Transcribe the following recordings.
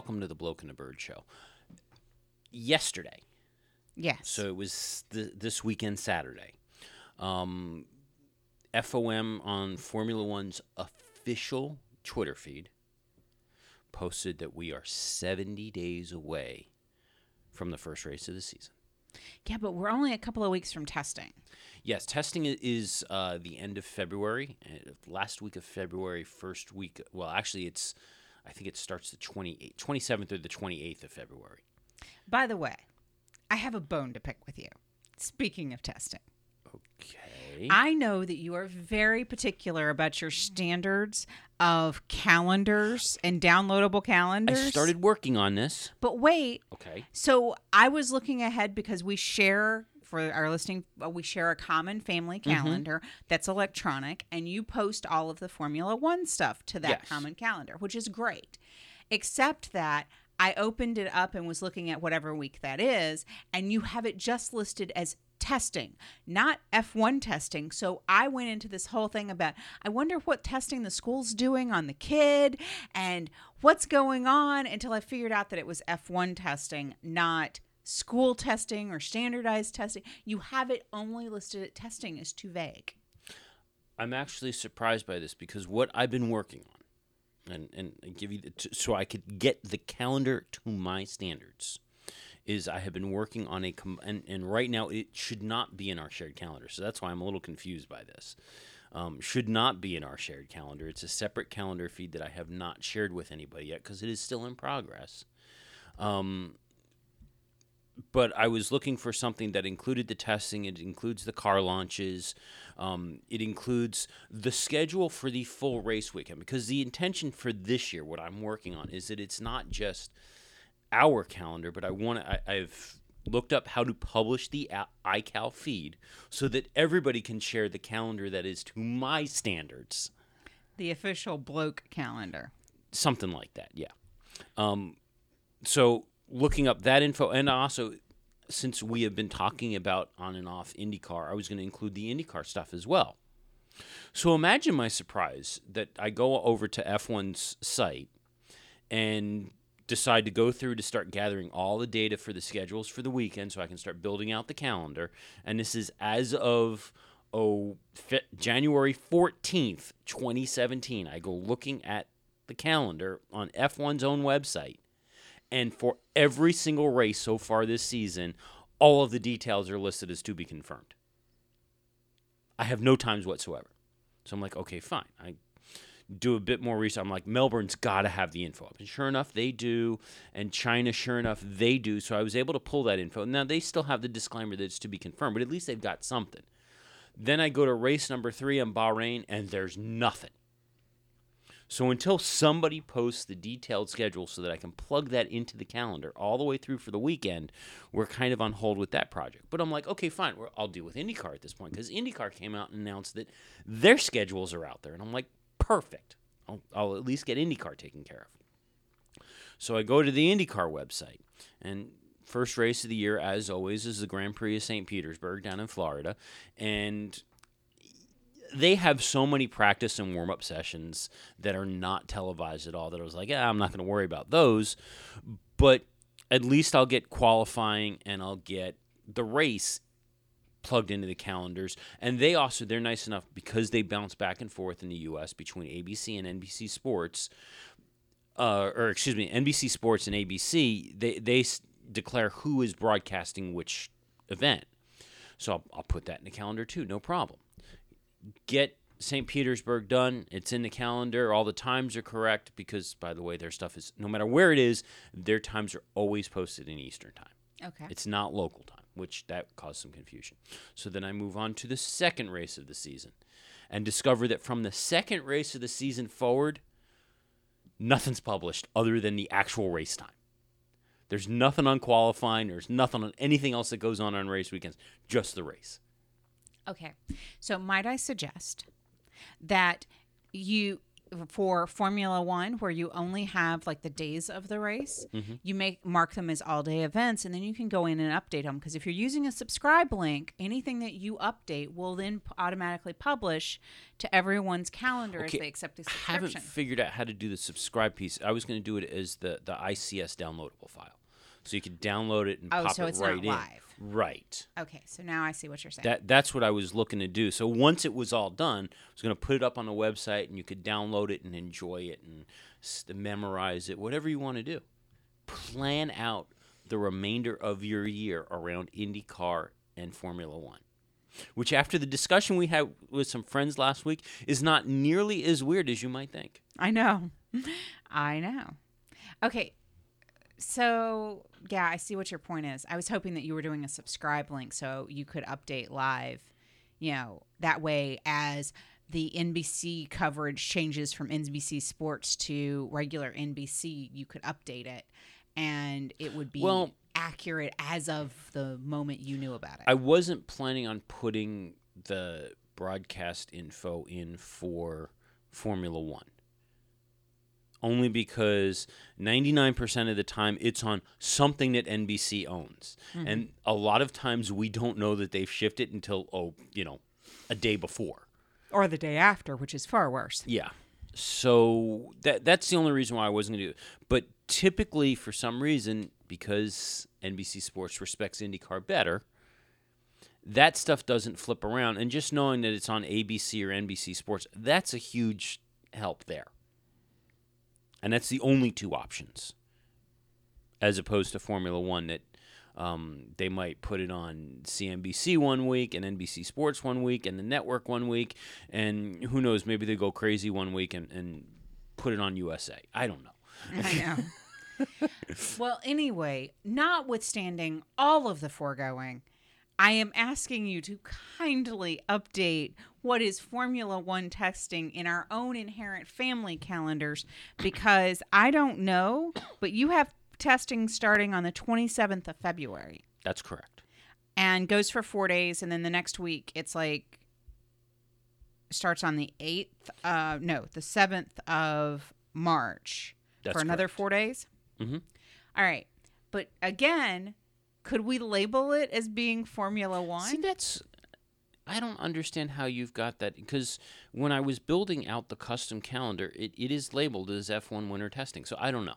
welcome to the Bloke and the Bird Show. Yesterday, Yes. so it was th- this weekend, Saturday. Um, FOM on Formula One's official Twitter feed posted that we are 70 days away from the first race of the season. yeah, but we're only a couple of weeks from testing. Yes, testing is uh, the end of February, uh, last week of February, first week. Well, actually, it's I think it starts the 28th, 27th or the 28th of February. By the way, I have a bone to pick with you. Speaking of testing, Okay. I know that you are very particular about your standards of calendars and downloadable calendars. I calendars. started working on this. But wait, Okay. so I was looking ahead because we share for our listening uh, we share a common family Mm-hmm. calendar that's electronic and you post all of the Formula 1 stuff to that Yes. common calendar, which is great. Except that I opened it up and was looking at whatever week that is and you have it just listed as testing, not F1 testing. So I went into this whole thing about I wonder what testing the school's doing on the kid and what's going on until I figured out that it was F1 testing, not school testing or standardized testing. You have it only listed at testing is too vague. I'm actually surprised by this because what I've been working on, and and give you the, so I could get the calendar to my standards, is I have been working on a com- and and right now it should not be in our shared calendar. So that's why I'm a little confused by this. Um, should not be in our shared calendar. It's a separate calendar feed that I have not shared with anybody yet because it is still in progress. Um, but I was looking for something that included the testing. It includes the car launches. Um, it includes the schedule for the full race weekend because the intention for this year, what I'm working on, is that it's not just our calendar, but I want to. I've looked up how to publish the iCal feed so that everybody can share the calendar that is to my standards. The official bloke calendar. something like that yeah um, so looking up that info and also since we have been talking about on and off indycar i was going to include the indycar stuff as well. So imagine my surprise that i go over to f1's site and decide to go through to start gathering all the data for the schedules for the weekend so i can start building out the calendar. And this is as of oh fe- january 14th 2017 i go looking at the calendar on F1's own website. And for every single race so far this season, all of the details are listed as to be confirmed. I have no times whatsoever. So I'm like, okay, fine. I do a bit more research. I'm like, Melbourne's got to have the info up. And sure enough, they do. And China, sure enough, they do. So I was able to pull that info. Now, they still have the disclaimer that it's to be confirmed, but at least they've got something. Then I go to race number three in Bahrain, and there's nothing. So until somebody posts the detailed schedule so that I can plug that into the calendar all the way through for the weekend, we're kind of on hold with that project. But I'm like, okay, fine, I'll deal with IndyCar at this point because IndyCar came out and announced that their schedules are out there, and I'm like, perfect. I'll, I'll at least get IndyCar taken care of. So I go to the IndyCar website, and first race of the year, as always, is the Grand Prix of St. Petersburg down in Florida, and they have so many practice and warm up sessions that are not televised at all that I was like, yeah, I'm not going to worry about those. But at least I'll get qualifying and I'll get the race plugged into the calendars. And they also, they're nice enough because they bounce back and forth in the U.S. between ABC and NBC Sports, uh, or excuse me, NBC Sports and ABC, they, they declare who is broadcasting which event. So I'll, I'll put that in the calendar too, no problem get St. Petersburg done. It's in the calendar. All the times are correct because, by the way, their stuff is no matter where it is, their times are always posted in Eastern time. Okay. It's not local time, which that caused some confusion. So then I move on to the second race of the season and discover that from the second race of the season forward, nothing's published other than the actual race time. There's nothing on qualifying. There's nothing on anything else that goes on on race weekends. Just the race. Okay. So might I suggest that you for Formula One, where you only have like the days of the race, Mm-hmm. you make mark them as all day events, and then you can go in and update them. Because if you're using a subscribe link, anything that you update will then p- automatically publish to everyone's calendar Okay, as they accept the subscription. I haven't figured out how to do the subscribe piece. I was going to do it as the the ICS downloadable file, so you could download it and Oh, pop so it right in. live. Right. okay, so now I see what you're saying. That that's what I was looking to do. So once it was all done, I was going to put it up on the website, and you could download it and enjoy it and s- memorize it, whatever you want to do. Plan out the remainder of your year around IndyCar and Formula One. Which, after the discussion we had with some friends last week, is not nearly as weird as you might think. I know. I know. Okay. So, yeah, I see what your point is. I was hoping that you were doing a subscribe link so you could update live, you know, that way as the NBC coverage changes from NBC Sports to regular NBC, you could update it and it would be Well- accurate as of the moment you knew about it. I wasn't planning on putting the broadcast info in for Formula One. Only because 99% of the time it's on something that NBC owns. Hmm. And a lot of times we don't know that they've shifted until, oh, you know, a day before. or the day after, which is far worse. Yeah. So that that's the only reason why I wasn't going to do it. But typically, for some reason, because NBC Sports respects IndyCar better, that stuff doesn't flip around. And just knowing that it's on ABC or NBC Sports, that's a huge help there. And that's the only two options, as opposed to Formula One that um, they might put it on CNBC one week and NBC Sports one week and the network one week, and who knows, maybe they go crazy one week and, and put it on USA. I don't know. I know. well, anyway, notwithstanding all of the foregoing, I am asking you to kindly update what is Formula One testing in our own inherent family calendars because I don't know, but you have testing starting on the 27th of February That's correct. and goes for four days. And then the next week, it's like starts on the 8th, uh, no, the 7th of March That's for another correct. four days. Mm-hmm. All right. But again, could we label it as being Formula One? See, that's. I don't understand how you've got that because when I was building out the custom calendar, it, it is labeled as F1 winter testing. So I don't know.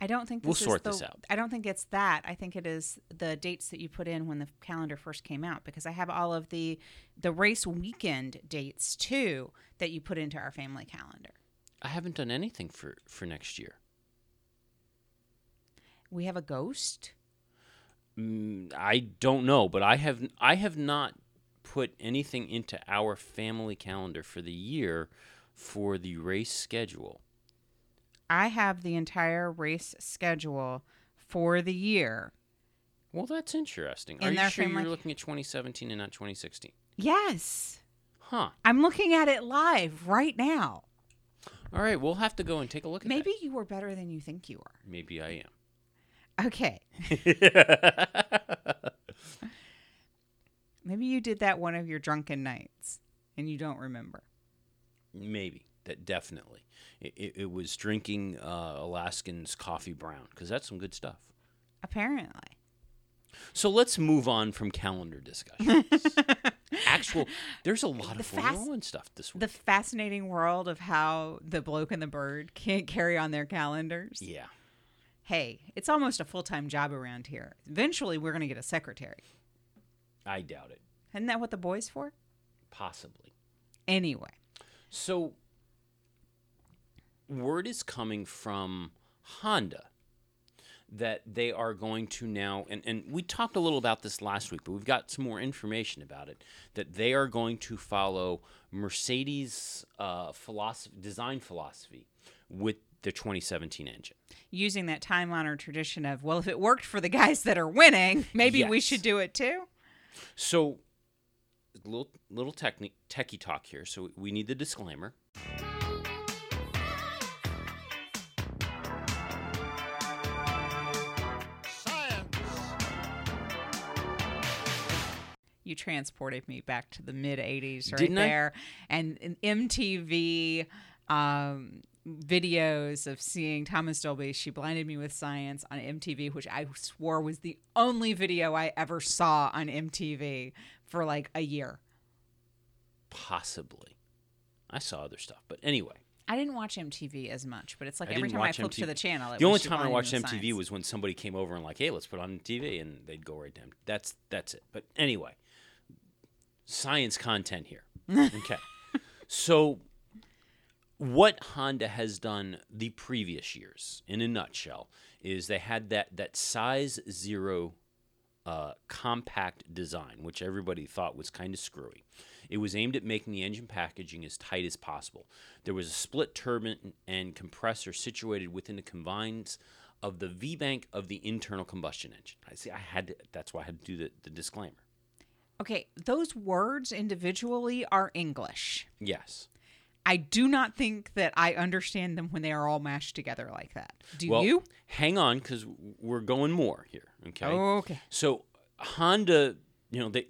I don't think We'll sort is this out. I don't think it's that. I think it is the dates that you put in when the calendar first came out because I have all of the the race weekend dates too that you put into our family calendar. I haven't done anything for, for next year. We have a ghost. Mm, I don't know, but I have I have not put anything into our family calendar for the year for the race schedule. I have the entire race schedule for the year. Well, that's interesting. In Are you sure family... you're looking at 2017 and not 2016? Yes. Huh. I'm looking at it live right now. All right, we'll have to go and take a look at Maybe you are better than you think you are. Maybe I am. Okay. Maybe you did that one of your drunken nights and you don't remember. Maybe that definitely. It, it, it was drinking uh, Alaskan's coffee brown because that's some good stuff. Apparently. So let's move on from calendar discussions. Actual, there's a lot The of Formula One stuff this week. The fascinating world of how the bloke and the bird can't carry on their calendars. yeah, Hey, it's almost a full time job around here. Eventually, we're going to get a secretary. I doubt it. Isn't that what the boy's for? Possibly. Anyway, So, word is coming from Honda that they are going to now, and, and we talked a little about this last week, but we've got some more information about it, that they are going to follow Mercedes' uh, philosophy, design philosophy with the 2017 engine. using that time honored tradition of, well, if it worked for the guys that are winning, maybe we should do it too. So, little little techni- techie talk here. So we need the disclaimer. You transported me back to the mid 80s right Didn't I? there. And, and MTV um, videos of seeing Thomas Dolby. She blinded me with science on MTV, which I swore was the only video I ever saw on MTV for like a year. Possibly. I saw other stuff, but anyway. I didn't watch MTV as much, but it's like I every time I flipped to the channel. it The only time I watched MTV science. was when somebody came over and like, "Hey, let's put on TV," and they'd go right down. That's that's it. But anyway, science content here. Okay, so what Honda has done the previous years, in a nutshell, is they had that that size zero uh, compact design, which everybody thought was kind of screwy. It was aimed at making the engine packaging as tight as possible. There was a split turbine and compressor situated within the confines of the V bank of the internal combustion engine. I see. I had to, that's why I had to do the, the disclaimer. Okay, those words individually are English. Yes. I do not think that I understand them when they are all mashed together like that. Do well, you? hang on, because we're going more here. Okay. Okay. So Honda, you know, they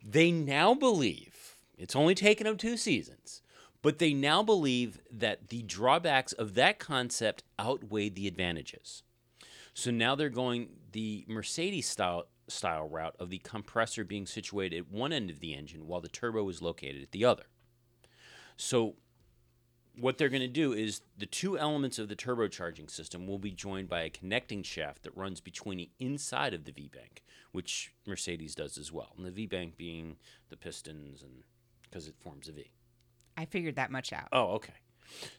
they now believe it's only taken them two seasons, but they now believe that the drawbacks of that concept outweigh the advantages. So now they're going the Mercedes style style route of the compressor being situated at one end of the engine while the turbo is located at the other. So what they're going to do is the two elements of the turbocharging system will be joined by a connecting shaft that runs between the inside of the V bank, which Mercedes does as well. And the V bank being the pistons and because it forms a V. I figured that much out. Oh, okay.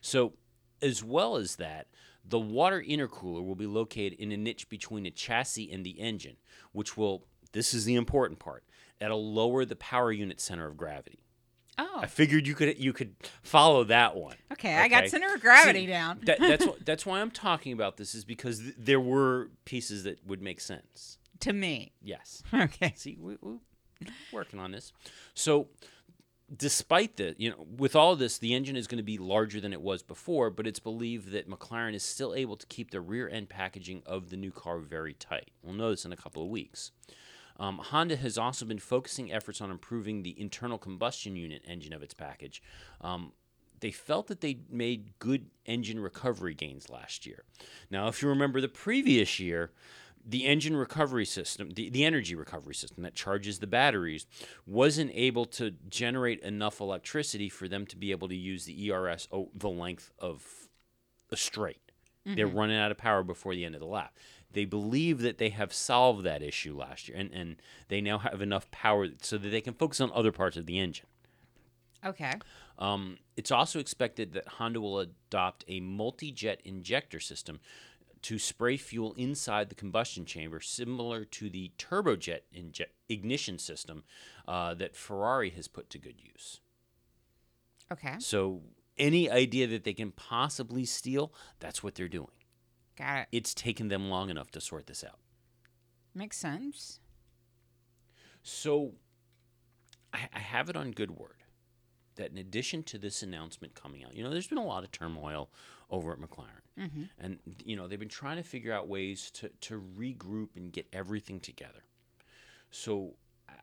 So, as well as that, the water intercooler will be located in a niche between the chassis and the engine, which will, this is the important part, that'll lower the power unit center of gravity. Oh, I figured you could you could follow that one. okay. I got center of gravity See, down. that, that's that's why I'm talking about this is because th- there were pieces that would make sense. to me. Yes. Okay. See, we, we working on this. So, despite the you know, with all of this, the engine is going to be larger than it was before, but it's believed that McLaren is still able to keep the rear end packaging of the new car very tight. We'll know this in a couple of weeks. Um, Honda has also been focusing efforts on improving the internal combustion unit engine of its package. Um, they felt that they made good engine recovery gains last year. Now, if you remember the previous year, the engine recovery system, the, the energy recovery system that charges the batteries, wasn't able to generate enough electricity for them to be able to use the ERS o- the length of a straight. They're running out of power before the end of the lap. They believe that they have solved that issue last year, and, and they now have enough power so that they can focus on other parts of the engine. Okay. Um, it's also expected that Honda will adopt a multi jet injector system to spray fuel inside the combustion chamber, similar to the turbojet inje- ignition system uh, that Ferrari has put to good use. Okay. So, any idea that they can possibly steal, that's what they're doing. Got it. It's taken them long enough to sort this out. Makes sense. So, I, I have it on good word that in addition to this announcement coming out, you know, there's been a lot of turmoil over at McLaren. Mm-hmm. And, you know, they've been trying to figure out ways to, to regroup and get everything together. So,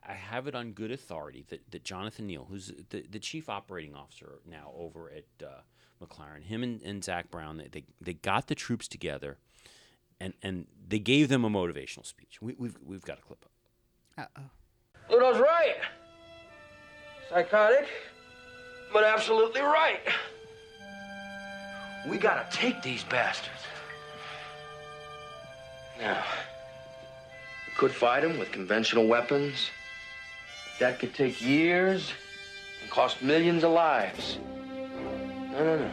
I- have it on good authority that, that Jonathan Neale, who's the, the chief operating officer now over at uh, McLaren, him and, and Zak Brown, they, they, they got the troops together and, and they gave them a motivational speech. We, we've, we've got a clip of it. Uh oh. Bluto's right. Psychotic, but absolutely right. We gotta take these bastards. Now, we could fight them with conventional weapons. That could take years and cost millions of lives. No, no, no.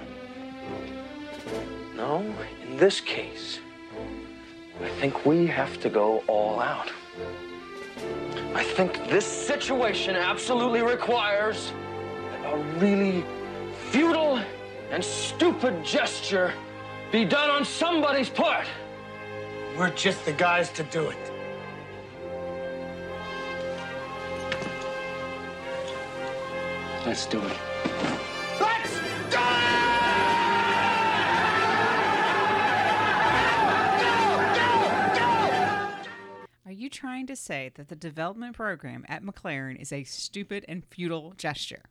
No, in this case, I think we have to go all out. I think this situation absolutely requires a really futile and stupid gesture be done on somebody's part. We're just the guys to do it. Let's do it. You trying to say that the development program at McLaren is a stupid and futile gesture?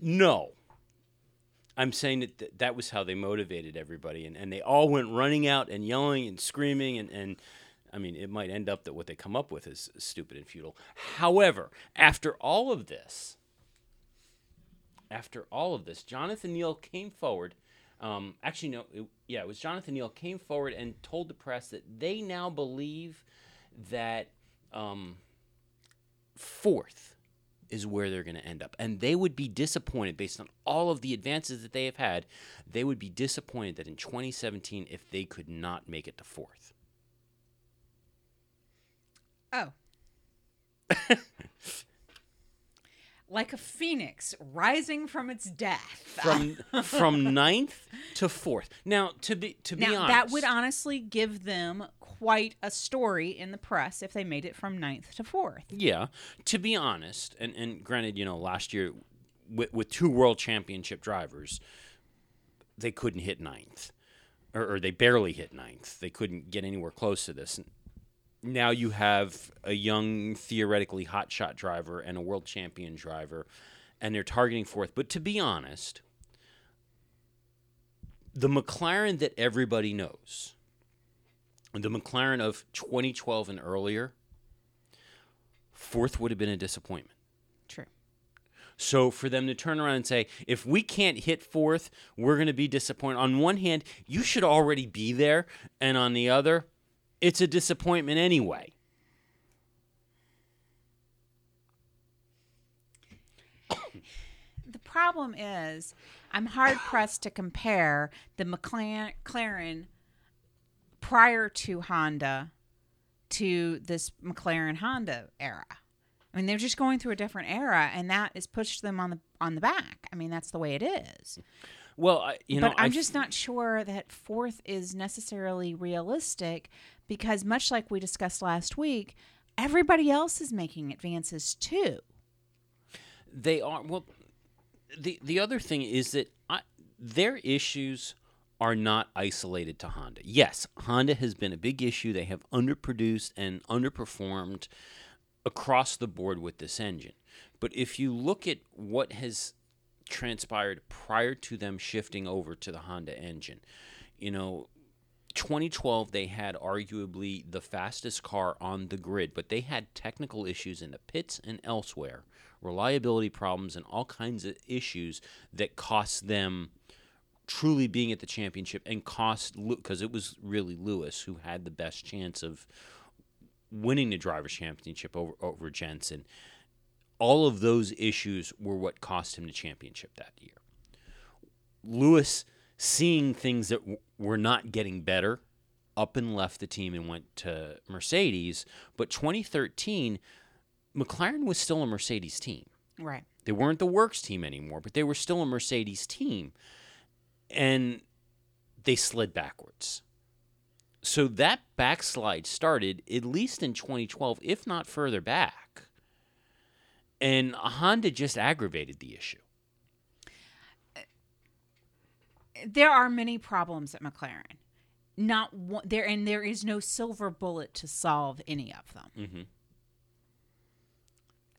No. I'm saying that th- that was how they motivated everybody, and, and they all went running out and yelling and screaming, and, and I mean, it might end up that what they come up with is stupid and futile. However, after all of this, after all of this, Jonathan Neale came forward. Um, actually, no, it, yeah, it was Jonathan Neale came forward and told the press that they now believe that um, fourth is where they're going to end up. And they would be disappointed based on all of the advances that they have had. They would be disappointed that in 2017 if they could not make it to fourth. Oh. like a phoenix rising from its death. From from ninth to fourth. Now to be to be honest, that would honestly give them quite a story in the press if they made it from ninth to fourth. Yeah, to be honest, and and granted, you know, last year with, with two world championship drivers, they couldn't hit ninth, or, or they barely hit ninth. They couldn't get anywhere close to this. Now you have a young, theoretically hotshot driver and a world champion driver, and they're targeting fourth. But to be honest, the McLaren that everybody knows, the McLaren of 2012 and earlier, fourth would have been a disappointment. True. So for them to turn around and say, if we can't hit fourth, we're going to be disappointed. On one hand, you should already be there, and on the other, it's a disappointment anyway. The problem is, I'm hard pressed to compare the McLaren prior to Honda to this McLaren Honda era. I mean, they're just going through a different era, and that has pushed them on the on the back. I mean, that's the way it is. Well, I, you know, but I'm I just not sure that fourth is necessarily realistic because, much like we discussed last week, everybody else is making advances too. They are well. The the other thing is that I, their issues are not isolated to Honda. Yes, Honda has been a big issue. They have underproduced and underperformed across the board with this engine. But if you look at what has transpired prior to them shifting over to the Honda engine, you know, 2012 they had arguably the fastest car on the grid, but they had technical issues in the pits and elsewhere, reliability problems and all kinds of issues that cost them truly being at the championship and cost because it was really Lewis who had the best chance of winning the drivers championship over over Jenson. All of those issues were what cost him the championship that year. Lewis seeing things that w- were not getting better up and left the team and went to Mercedes, but 2013 McLaren was still a Mercedes team. Right. They weren't the works team anymore, but they were still a Mercedes team. And they slid backwards. So that backslide started at least in 2012, if not further back. And Honda just aggravated the issue. There are many problems at McLaren. Not one, there, and there is no silver bullet to solve any of them. Mm-hmm.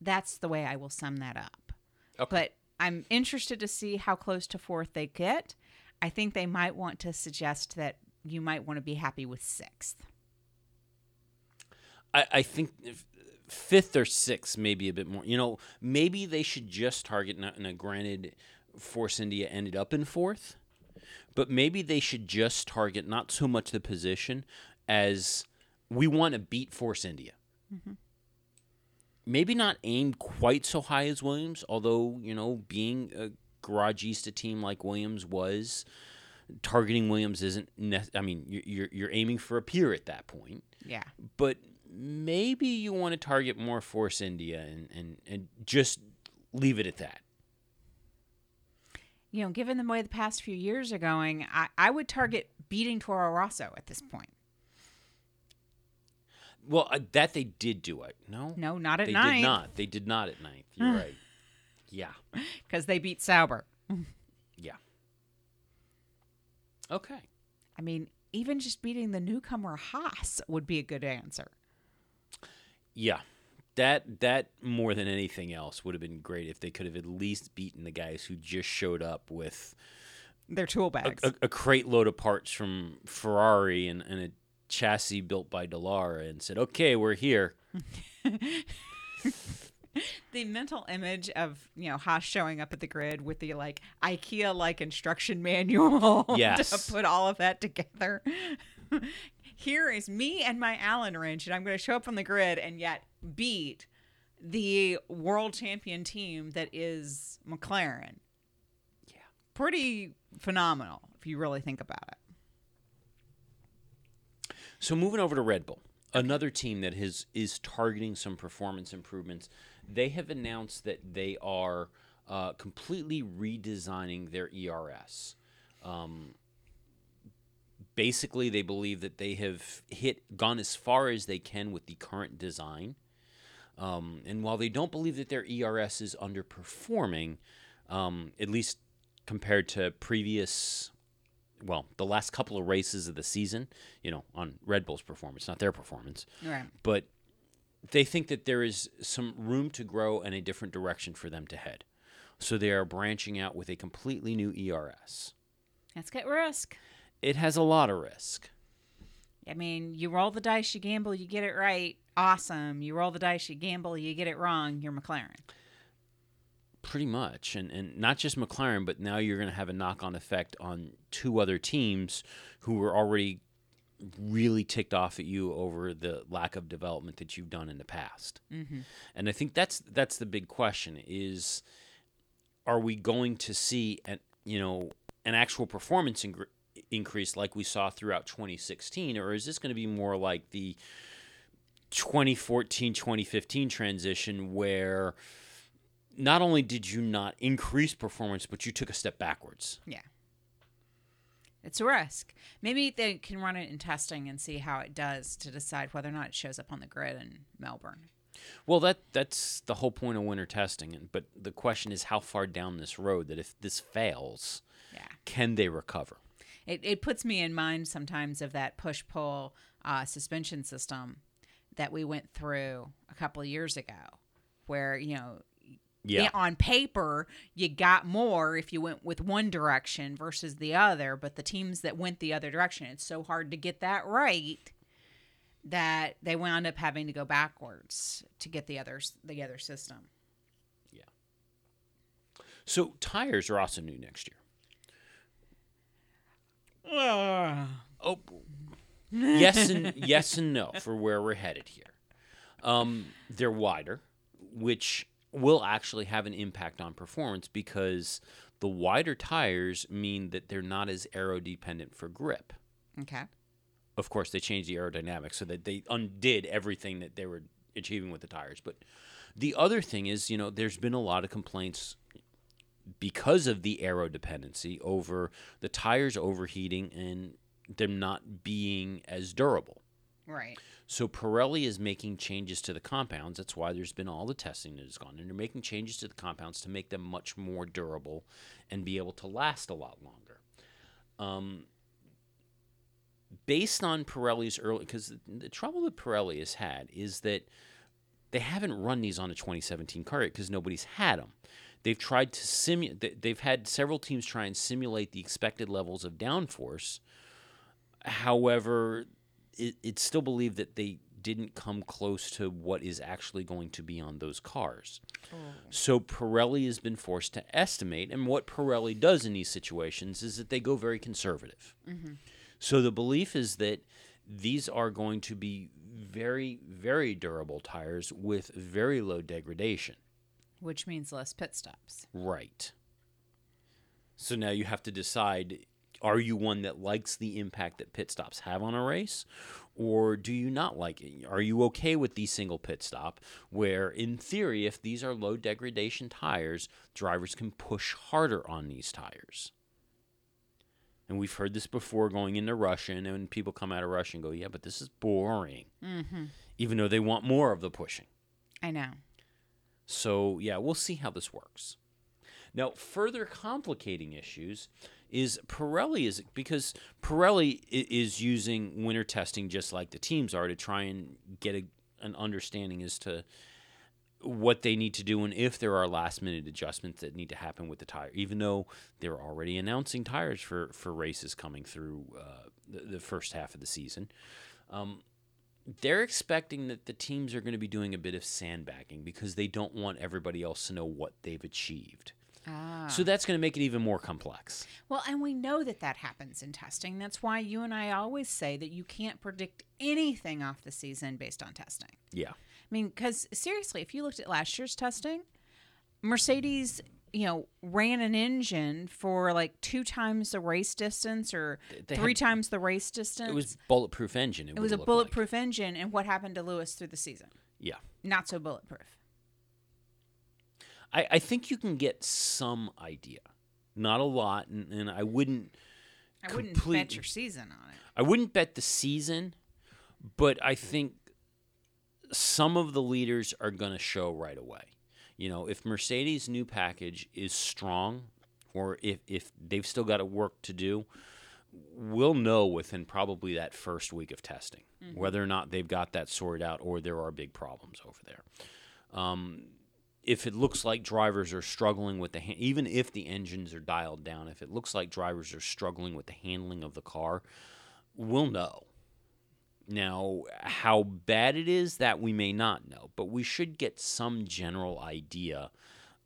That's the way I will sum that up. Okay. But I'm interested to see how close to fourth they get. I think they might want to suggest that you might want to be happy with sixth. I, I think if fifth or sixth, maybe a bit more. You know, maybe they should just target. Now, granted, Force India ended up in fourth, but maybe they should just target not so much the position as we want to beat Force India. Mm-hmm. Maybe not aim quite so high as Williams, although you know, being a garagista team like Williams was, targeting Williams isn't. Ne- I mean, you're you're aiming for a peer at that point. Yeah. But maybe you want to target more Force India and, and, and just leave it at that. You know, given the way the past few years are going, I, I would target beating Toro Rosso at this point. Well, uh, that they did do it. No, No, not at they ninth. did not. They did not at ninth. You're right. Yeah, Because they beat Sauber. yeah. Okay. I mean, even just beating the newcomer Haas would be a good answer. Yeah, that that more than anything else would have been great if they could have at least beaten the guys who just showed up with their tool bags. a, a crate load of parts from Ferrari and, and a chassis built by Dallara, and said, "Okay, we're here." the mental image of you know Haas showing up at the grid with the like IKEA like instruction manual Yes. to put all of that together. Here is me and my Allen wrench, and I'm going to show up on the grid and yet beat the world champion team that is McLaren. Yeah. Pretty phenomenal if you really think about it. So moving over to Red Bull, another team that has is targeting some performance improvements. They have announced that they are uh, completely redesigning their ERS. Um, basically, they believe that they have hit gone as far as they can with the current design. Um, and while they don't believe that their ERS is underperforming, um, at least compared to previous well, the last couple of races of the season, you know, on Red Bull's performance, not their performance. Right. But they think that there is some room to grow and a different direction for them to head. So they are branching out with a completely new ERS. Let's get risk. It has a lot of risk. I mean, you roll the dice, you gamble, you get it right. Awesome. You roll the dice, you gamble, you get it wrong. You're McLaren. Pretty much. And, and not just McLaren, but now you're going to have a knock on effect on two other teams who were already really ticked off at you over the lack of development that you've done in the past. Mm-hmm. And I think that's that's the big question is are we going to see an you know an actual performance ingr- increase like we saw throughout 2016 or is this going to be more like the 2014 2015 transition where not only did you not increase performance but you took a step backwards Yeah. It's a risk. Maybe they can run it in testing and see how it does to decide whether or not it shows up on the grid in Melbourne. Well, that that's the whole point of winter testing. And but the question is how far down this road that if this fails, Yeah. can they recover? It, it puts me in mind sometimes of that push pull uh, suspension system that we went through a couple of years ago, where, you know, Yeah. on paper, you got more if you went with one direction versus the other. But the teams that went the other direction, it's so hard to get that right that they wound up having to go backwards to get the others the other system. Yeah. So tires are also new next year. Oh, yes and yes and no for where we're headed here. Um, they're wider, which will actually have an impact on performance because the wider tires mean that they're not as aero dependent for grip. Okay. Of course, they changed the aerodynamics so that they undid everything that they were achieving with the tires. But the other thing is, you know, there's been a lot of complaints because of the aero dependency over the tires overheating and them not being as durable. Right. So Pirelli is making changes to the compounds. That's why there's been all the testing that has gone and They're making changes to the compounds to make them much more durable and be able to last a lot longer. Um, based on Pirelli's early, because the, the trouble that Pirelli has had is that they haven't run these on a 2017 car yet because nobody's had them. They've tried to simulate. They've had several teams try and simulate the expected levels of downforce. However, it, it's still believed that they didn't come close to what is actually going to be on those cars. Oh. So Pirelli has been forced to estimate, and what Pirelli does in these situations is that they go very conservative. Mm-hmm. So the belief is that these are going to be very, very durable tires with very low degradation. Which means less pit stops. Right. So now you have to decide are you one that likes the impact that pit stops have on a race or do you not like it? Are you okay with the single pit stop where in theory if these are low degradation tires, drivers can push harder on these tires? And we've heard this before going into Russian, and people come out of Russian and go, "Yeah, but this is boring," mm-hmm. even though they want more of the pushing. I know. So, yeah, we'll see how this works. Now, further complicating issues is Pirelli is because Pirelli is using winter testing just like the teams are to try and get a, an understanding as to what they need to do and if there are last minute adjustments that need to happen with the tire, even though they're already announcing tires for, for races coming through uh, the, the first half of the season. Um, they're expecting that the teams are going to be doing a bit of sandbagging because they don't want everybody else to know what they've achieved. Ah. So that's going to make it even more complex. Well, and we know that that happens in testing. That's why you and I always say that you can't predict anything off the season based on testing. Yeah. I mean, because seriously, if you looked at last year's testing, Mercedes, you know, ran an engine for like two times the race distance or they three had- times the race distance. It was bulletproof engine. it was a look like. bulletproof engine. And what happened to Lewis through the season? Yeah. Not so bulletproof. I, I think you can get some idea. Not a lot, and, and I wouldn't I wouldn't Complete- bet your season on it. I wouldn't bet the season, but I think some of the leaders are going to show right away. You know, if Mercedes' new package is strong, or if, if they've still got a work to do, we'll know within probably that first week of testing whether or not they've got that sorted out or there are big problems over there. Um, if it looks like drivers are struggling with the ha- even if the engines are dialed down, if it looks like drivers are struggling with the handling of the car, we'll know. Now, how bad it is, that we may not know, but we should get some general idea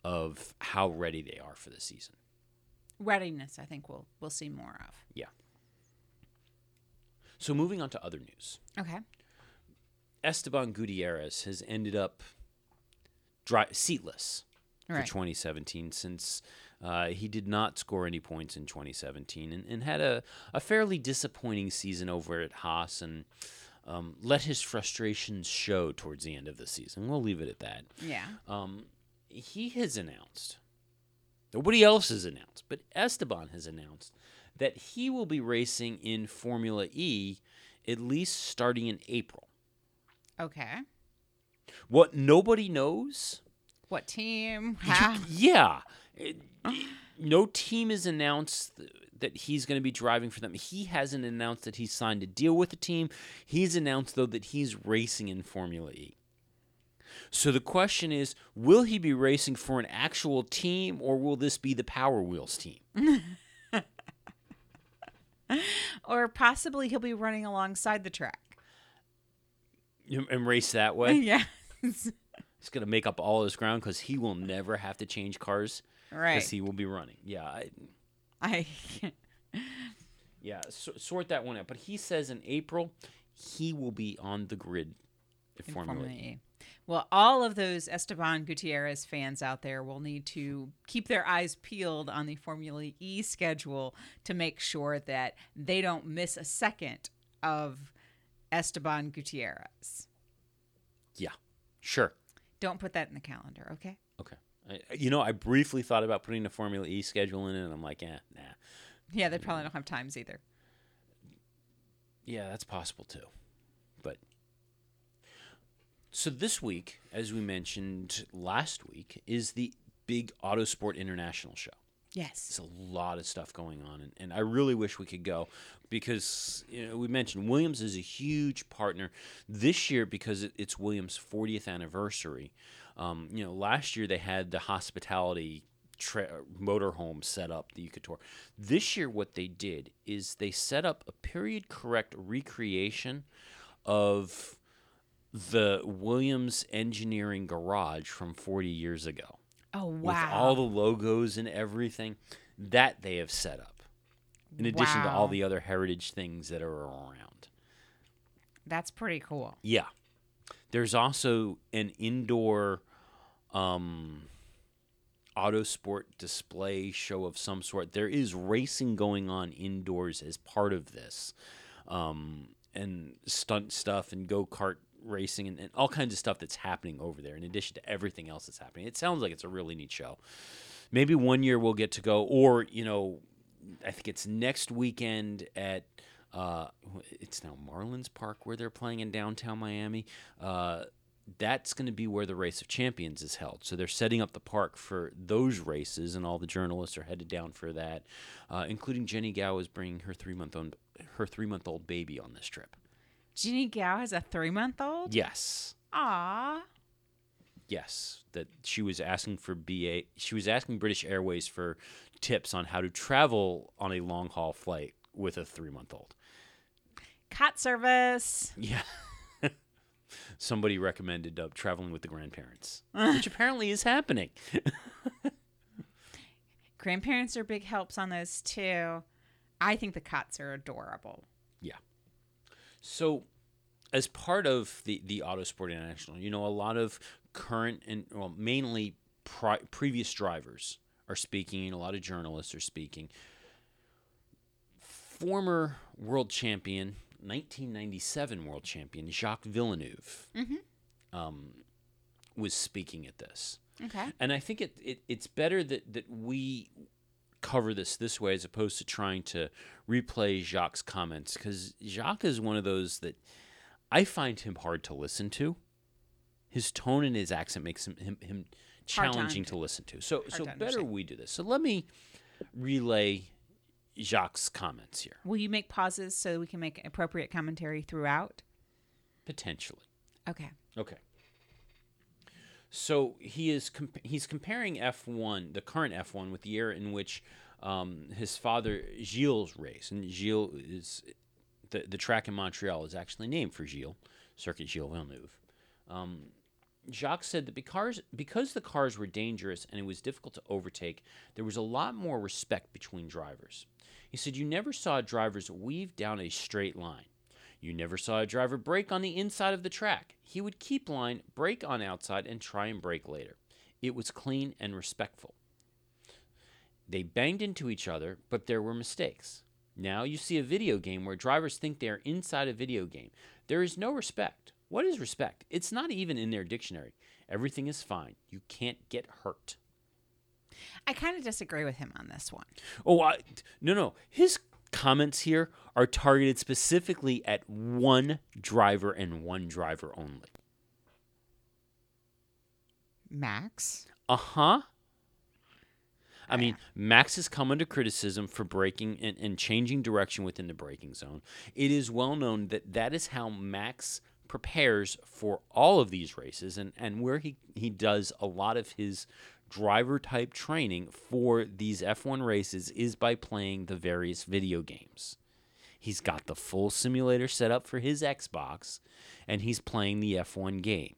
of how ready they are for the season. Readiness, I think we'll we'll see more of. Yeah. So, moving on to other news. Okay. Esteban Gutierrez has ended up dry, seatless for 2017 since uh, he did not score any points in 2017 and, and had a, a fairly disappointing season over at Haas and um, let his frustrations show towards the end of the season. We'll leave it at that. Yeah. Um, he has announced, nobody else has announced, but Esteban has announced that he will be racing in Formula E at least starting in April. Okay. What nobody knows What team? How? yeah. It- no team has announced that he's going to be driving for them. He hasn't announced that he's signed a deal with the team. He's announced, though, that he's racing in Formula E. So the question is will he be racing for an actual team or will this be the Power Wheels team? Or possibly he'll be running alongside the track. And race that way? yeah. He's going to make up all his ground because he will never have to change cars right. because he will be running. Yeah. I, I Yeah, so, sort that one out. But he says in April he will be on the grid at in Formula, Formula E. E. Well, all of those Esteban Gutierrez fans out there will need to keep their eyes peeled on the Formula E schedule to make sure that they don't miss a second of Esteban Gutierrez. Yeah, sure. Don't put that in the calendar, okay? Okay. I, you know, I briefly thought about putting the Formula E schedule in it, and I'm like, eh, nah. Yeah, they probably don't have times either. Yeah, that's possible too. But so this week, as we mentioned last week, is the big Autosport International show. Yes. There's a lot of stuff going on, and, and I really wish we could go because you know we mentioned Williams is a huge partner this year because it, it's Williams' 40th anniversary. Um, you know, last year they had the hospitality tra- motorhome set up, the Eucator. This year, what they did is they set up a period correct recreation of the Williams engineering garage from 40 years ago Oh, wow! with all the logos and everything that they have set up, in addition to all the other heritage things that are around. That's pretty cool. Yeah, there's also an indoor um, auto sport display show of some sort. There is racing going on indoors as part of this, um, and stunt stuff and go kart racing and, and all kinds of stuff that's happening over there. In addition to everything else that's happening, it sounds like it's a really neat show. Maybe one year we'll get to go, or you know, I think it's next weekend at. Uh, it's now Marlins Park where they're playing in downtown Miami. Uh, that's going to be where the Race of Champions is held. So they're setting up the park for those races, and all the journalists are headed down for that, uh, including Jennie Gow is bringing her three month old her three month old baby on this trip. Jennie Gow has a three month old? Yes, Ah. Yes, that she was asking for BA. She was asking British Airways for tips on how to travel on a long haul flight with a three month old. Cat service. Yeah. Somebody recommended uh, traveling with the grandparents, which apparently is happening. Grandparents are big helps on those too. I think the cots are adorable. Yeah. So, as part of the the Autosport International, you know, a lot of current and well, mainly pri- previous drivers are speaking. A lot of journalists are speaking. Former world champion, 1997 world champion Jacques Villeneuve, um, was speaking at this. Okay. And I think it, it it's better that, that we cover this this way as opposed to trying to replay Jacques' comments because Jacques is one of those that I find him hard to listen to. His tone and his accent makes him him, him challenging to listen to. So so to better we do this. So let me relay Jacques' comments here Will you make pauses so we can make appropriate commentary throughout? potentially. Okay. Okay. So he is comp- he's comparing F1, the current F1, with the era in which um, his father Gilles raced, and Gilles is the the track in Montreal is actually named for Gilles, Circuit Gilles Villeneuve. Um, Jacques said that because because the cars were dangerous and it was difficult to overtake, there was a lot more respect between drivers. He said you never saw drivers weave down a straight line. You never saw a driver brake on the inside of the track. He would keep line, brake on outside, and try and brake later. It was clean and respectful. They banged into each other, but there were mistakes. Now you see a video game where drivers think they are inside a video game. There is no respect. What is respect? It's not even in their dictionary. Everything is fine. You can't get hurt. I kind of disagree with him on this one. Oh, I, no, no. His comments here are targeted specifically at one driver and one driver only. Max. Uh huh. I mean, Max has come under criticism for braking and, and changing direction within the braking zone. It is well known that that is how Max prepares for all of these races and, and where he, he does a lot of his driver type training for these F1 races is by playing the various video games. He's got the full simulator set up for his Xbox and he's playing the F1 game.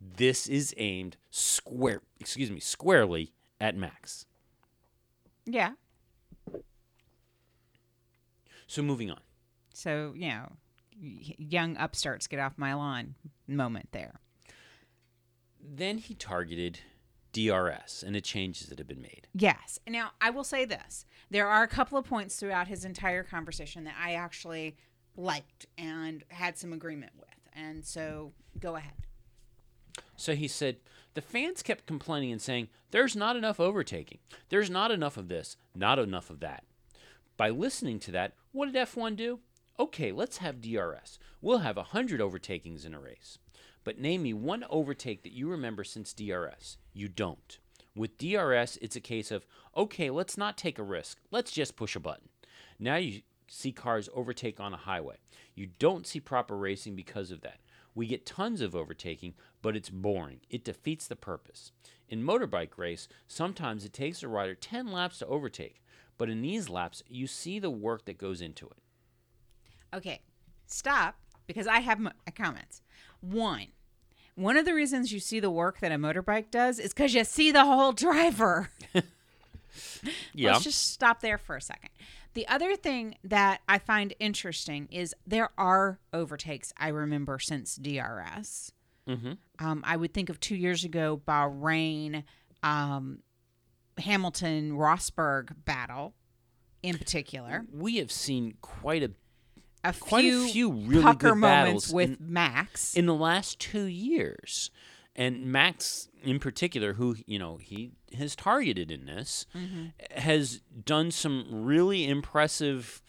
This is aimed square, excuse me, squarely at Max. Yeah. So moving on. So, you know, young upstarts get off my lawn moment there. Then he targeted DRS and the changes that have been made. Yes. Now, I will say this. There are a couple of points throughout his entire conversation that I actually liked and had some agreement with. And so go ahead. So he said, the fans kept complaining and saying, there's not enough overtaking. There's not enough of this, not enough of that. By listening to that, what did F1 do? Okay, let's have DRS. We'll have 100 overtakings in a race. But name me one overtake that you remember since DRS. You don't. With DRS, it's a case of, okay, let's not take a risk. Let's just push a button. Now you see cars overtake on a highway. You don't see proper racing because of that. We get tons of overtaking, but it's boring. It defeats the purpose. In motorbike race, sometimes it takes a rider 10 laps to overtake, but in these laps, you see the work that goes into it. Okay, stop because I have m- uh, comments. One, one of the reasons you see the work that a motorbike does is because you see the whole driver. Yeah. Let's just stop there for a second. The other thing that I find interesting is there are overtakes I remember since DRS. mm-hmm. Um, I would think of two years ago, Bahrain, um, Hamilton, Rosberg battle in particular. We have seen quite a A Quite a few, few really pucker good moments with in- Max. in the last two years. And Max, in particular, who you know he has targeted in this, has done some really impressive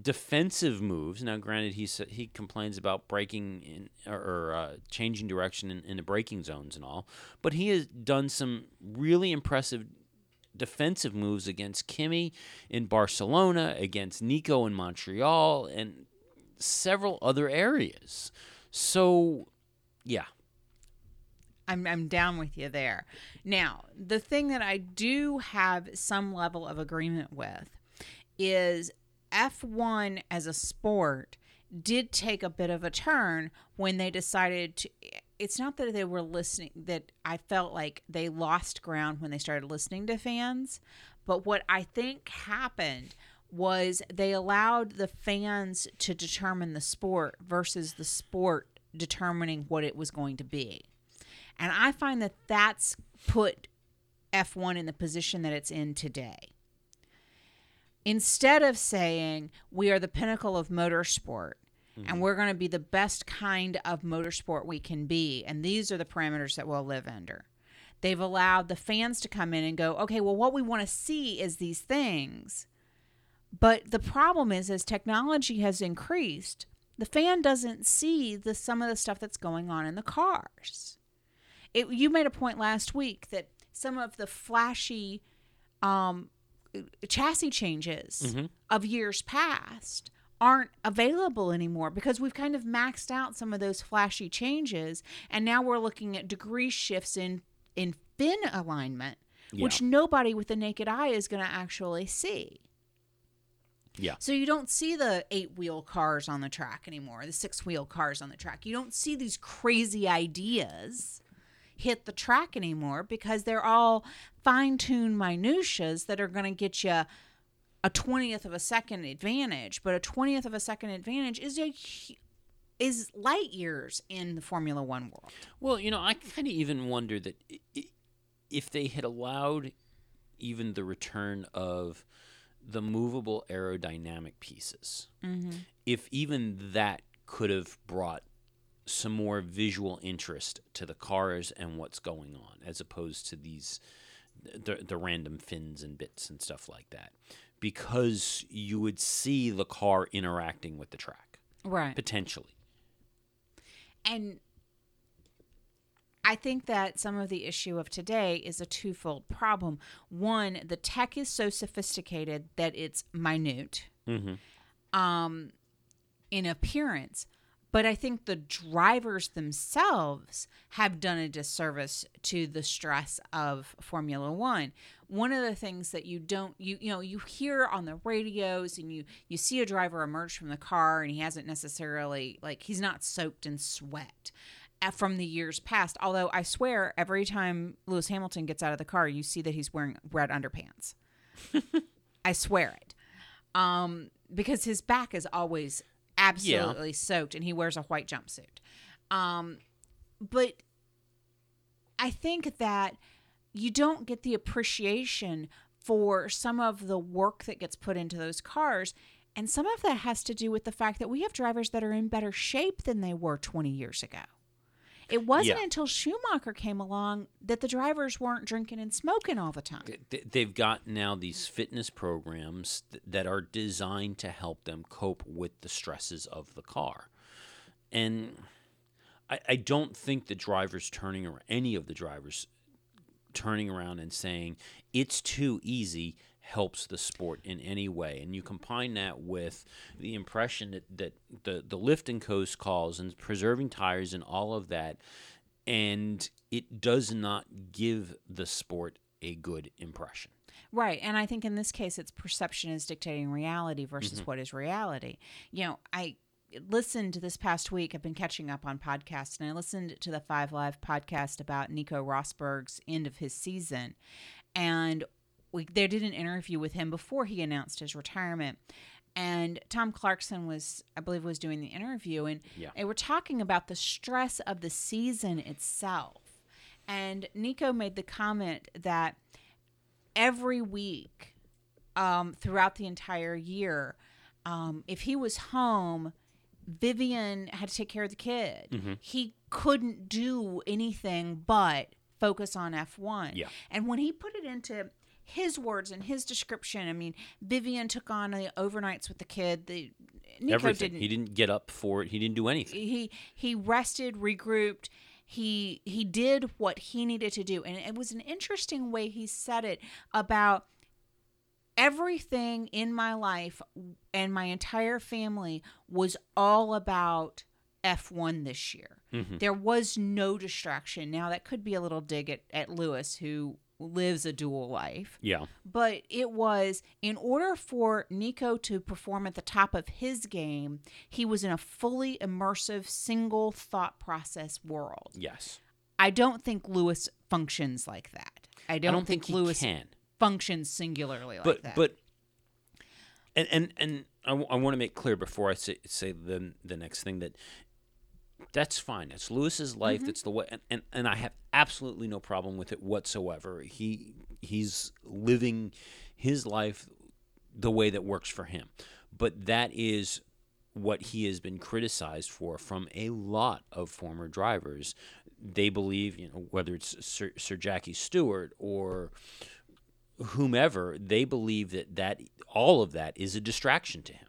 defensive moves. Now, granted, he he complains about breaking in or, or uh, changing direction in, in the braking zones and all, but he has done some really impressive defensive moves against Kimi in Barcelona, against Nico in Montreal, and several other areas. So, yeah, I'm I'm down with you there. Now, the thing that I do have some level of agreement with is F1 as a sport did take a bit of a turn when they decided to it's not that they were listening that I felt like they lost ground when they started listening to fans, but what I think happened was they allowed the fans to determine the sport versus the sport determining what it was going to be. And I find that that's put F1 in the position that it's in today. Instead of saying we are the pinnacle of motorsport and we're going to be the best kind of motorsport we can be, and these are the parameters that we'll live under. They've allowed the fans to come in and go, okay, well, what we want to see is these things. But the problem is, as technology has increased, the fan doesn't see the some of the stuff that's going on in the cars. It, you made a point last week that some of the flashy um, chassis changes of years past aren't available anymore because we've kind of maxed out some of those flashy changes. And now we're looking at degree shifts in in fin alignment which nobody with the naked eye is going to actually see Yeah. so you don't see the eight wheel cars on the track anymore, the six wheel cars on the track. You don't see these crazy ideas hit the track anymore because they're all fine tuned minutiae that are going to get you a twentieth of a second advantage. But a twentieth of a second advantage is a is light years in the Formula One world. Well, you know, I kind of even wonder that if they had allowed even the return of the movable aerodynamic pieces, mm-hmm. if even that could have brought some more visual interest to the cars and what's going on, as opposed to these the, the random fins and bits and stuff like that, because you would see the car interacting with the track Right. potentially. And I think that some of the issue of today is a twofold problem. One, the tech is so sophisticated that it's minute um, in appearance. But I think the drivers themselves have done a disservice to the stress of Formula One. One of the things that you don't you you know you hear on the radios and you you see a driver emerge from the car and he hasn't necessarily like he's not soaked in sweat from the years past. Although I swear every time Lewis Hamilton gets out of the car, you see that he's wearing red underpants. I swear it. Um, because his back is always absolutely soaked and he wears a white jumpsuit. Um, but I think that you don't get the appreciation for some of the work that gets put into those cars. And some of that has to do with the fact that we have drivers that are in better shape than they were 20 years ago. It wasn't Yeah. until Schumacher came along that the drivers weren't drinking and smoking all the time. they've got now these fitness programs that are designed to help them cope with the stresses of the car. And I, I don't think the drivers turning around, any of the drivers turning around and saying it's too easy helps the sport in any way. And you combine that with the impression that, that the, the lift and coast calls and preserving tires and all of that, and it does not give the sport a good impression. Right. And I think in this case, it's perception is dictating reality versus mm-hmm. what is reality. You know, I listened this past week, I've been catching up on podcasts, and I listened to the Five Live podcast about Nico Rosberg's end of his season. And we, they did an interview with him before he announced his retirement. And Tom Clarkson was, I believe, was doing the interview, and Yeah. they were talking about the stress of the season itself. And Nico made the comment that every week um, throughout the entire year, um, if he was home, Vivian had to take care of the kid. He couldn't do anything but focus on F1. Yeah. And when he put it into his words and his description, I mean, Vivian took on the overnights with the kid. The Nico Everything. didn't He didn't get up for it. He didn't do anything. he he rested regrouped he he did what he needed to do and it was an interesting way he said it about everything in my life and my entire family was all about F1 this year. Mm-hmm. There was no distraction. Now, that could be a little dig at, at Lewis, who lives a dual life. Yeah. But it was in order for Nico to perform at the top of his game, he was in a fully immersive, single thought process world. Yes. I don't think Lewis functions like that. I don't, I don't think, he Lewis can. functions singularly like but that. but and and and I, want to make clear before I say say the the next thing that that's fine. It's Lewis's life. Mm-hmm. That's the way, and, and and I have absolutely no problem with it whatsoever. He he's living his life the way that works for him. But that is what he has been criticized for from a lot of former drivers. They believe, you know, whether it's Sir, Sir Jackie Stewart or whomever, they believe that that all of that is a distraction to him.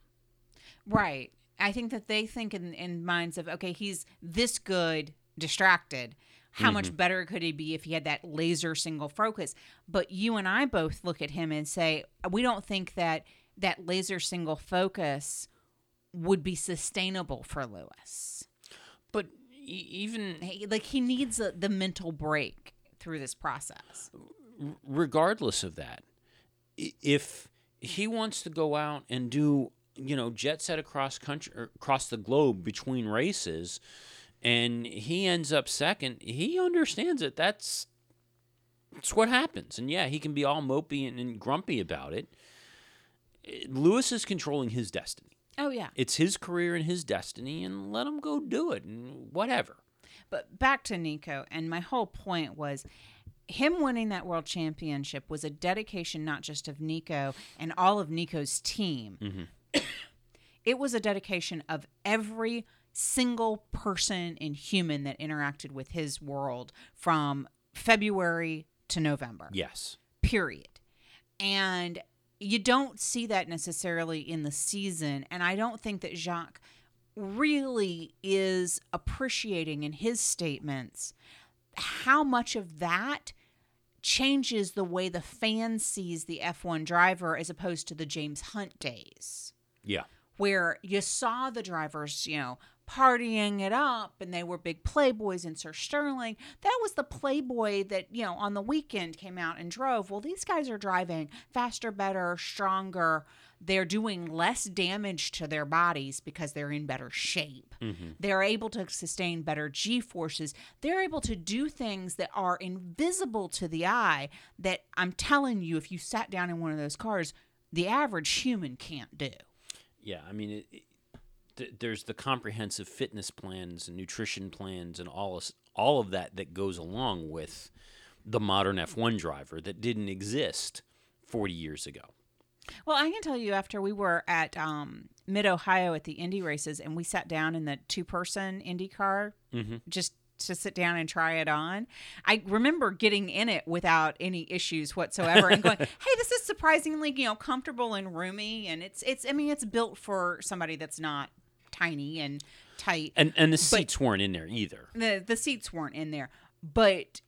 Right. I think that they think in, in minds of, okay, he's this good, distracted. How Mm-hmm. much better could he be if he had that laser single focus? But you and I both look at him and say, we don't think that that laser single focus would be sustainable for Lewis. But even Like he needs a, the mental break through this process. regardless of that, if he wants to go out and do, you know, jet set across country er, across the globe between races, and he ends up second, he understands it. That's that's what happens. And yeah, he can be all mopey and, and grumpy about it. Lewis is controlling his destiny. Oh, yeah. It's his career and his destiny, and let him go do it and whatever. But back to Nico, and my whole point was him winning that world championship was a dedication not just of Nico and all of Nico's team. Mm-hmm. It was a dedication of every single person and human that interacted with his world from February to November Yes. period. And you don't see that necessarily in the season. And I don't think that Jacques really is appreciating in his statements how much of that changes the way the fan sees the F1 driver as opposed to the James Hunt days Yeah. where you saw the drivers, you know, partying it up and they were big playboys and Sir Stirling. That was the playboy that, you know, on the weekend came out and drove. Well, these guys are driving faster, better, stronger. They're doing less damage to their bodies because they're in better shape. Mm-hmm. They're able to sustain better G forces. They're able to do things that are invisible to the eye that I'm telling you, if you sat down in one of those cars, the average human can't do. Yeah, I mean, it, it, th- there's the comprehensive fitness plans and nutrition plans and all of, all of that that goes along with the modern F1 driver that didn't exist 40 years ago. Well, I can tell you after we were at um, Mid Ohio at the Indy races and we sat down in the two person Indy car just to sit down and try it on. I remember getting in it without any issues whatsoever and going, "Hey, this is surprisingly, you know, comfortable and roomy and it's it's I mean, it's built for somebody that's not tiny and tight." And and the seats weren't in there either. the the seats weren't in there but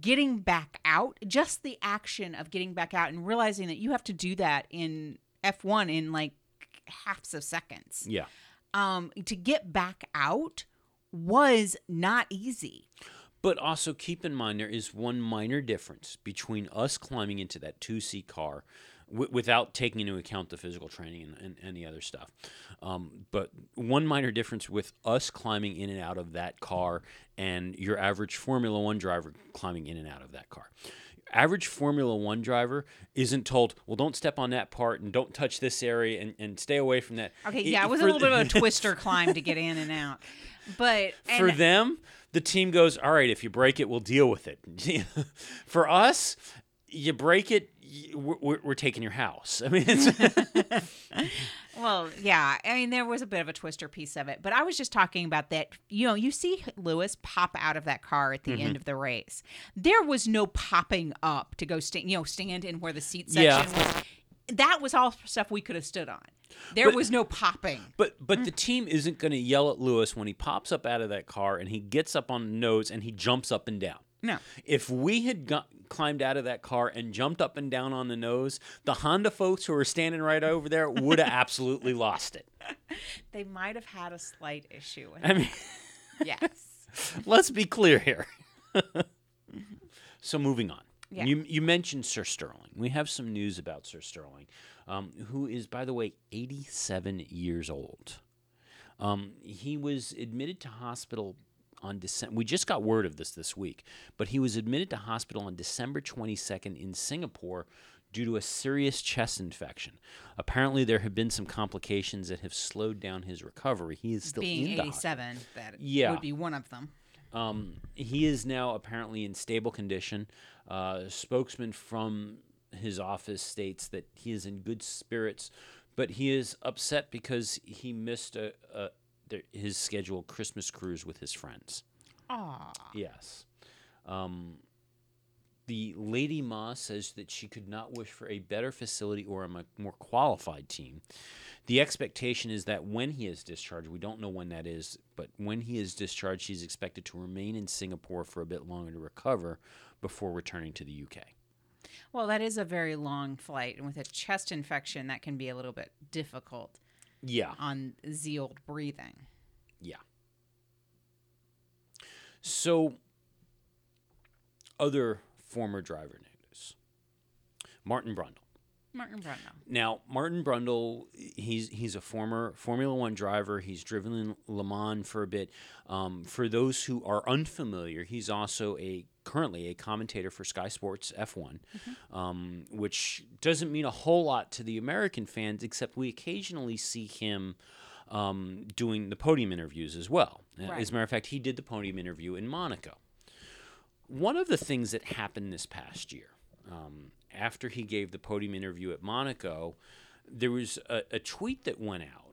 getting back out just the action of getting back out and realizing that you have to do that in F1 in like halves of seconds Yeah. um to get back out was not easy But also keep in mind there is one minor difference between us climbing into that two seat car w- without taking into account the physical training and, and, and the other stuff. Um, but one minor difference with us climbing in and out of that car and your average Formula One driver climbing in and out of that car. Average Formula One driver isn't told, well, don't step on that part and don't touch this area and, and stay away from that. okay It- yeah it was a little bit of a twister climb to get in and out but for and- them, the team goes, all right, if you break it, we'll deal with it. for us, you break it, we're, we're, taking your house. I mean, it's, Well, yeah. I mean, there was a bit of a twister piece of it, but I was just talking about that. You know, you see Lewis pop out of that car at the Mm-hmm. end of the race. There was no popping up to go stand, you know, stand in where the seat Yeah. section was. That was all stuff we could have stood on. There But- was no popping. but but the team isn't going to yell at Lewis when he pops up out of that car and he gets up on the nose and he jumps up and down. No. If we had got, climbed out of that car and jumped up and down on the nose, the Honda folks who were standing right over there would have absolutely lost it. They might have had a slight issue with I it. mean, yes. let's be clear here. so moving on. Yeah. You you mentioned Sir Stirling. We have some news about Sir Stirling, um, who is, by the way, 87 years old. Um, he was admitted to hospital on December. We just got word of this this week, but he was admitted to hospital on December 22nd in Singapore due to a serious chest infection. Apparently, there have been some complications that have slowed down his recovery. He is still Being in the 87, that Yeah. would be one of them. Um, he is now apparently in stable condition. Uh, spokesman from his office states that he is in good spirits, but he is upset because he missed a, a his scheduled Christmas cruise with his friends. Aw. Yes. Um, the Lady Ma says that she could not wish for a better facility or a more qualified team. The expectation is that when he is discharged, we don't know when that is, but when he is discharged, he's expected to remain in Singapore for a bit longer to recover before returning to the UK. Well, that is a very long flight, and with a chest infection, that can be a little bit difficult Yeah. on the old breathing. Yeah. So, other former driver news Martin Brundle. Martin Brundle. Now, Martin Brundle, he's he's a former Formula One driver. He's driven in Le Mans for a bit. Um, for those who are unfamiliar, he's also a currently a commentator for Sky Sports F1, um, which doesn't mean a whole lot to the American fans, except we occasionally see him um, doing the podium interviews as well. Uh, Right. As a matter of fact, he did the podium interview in Monaco. One of the things that happened this past year, um, after he gave the podium interview at Monaco, there was a, a tweet that went out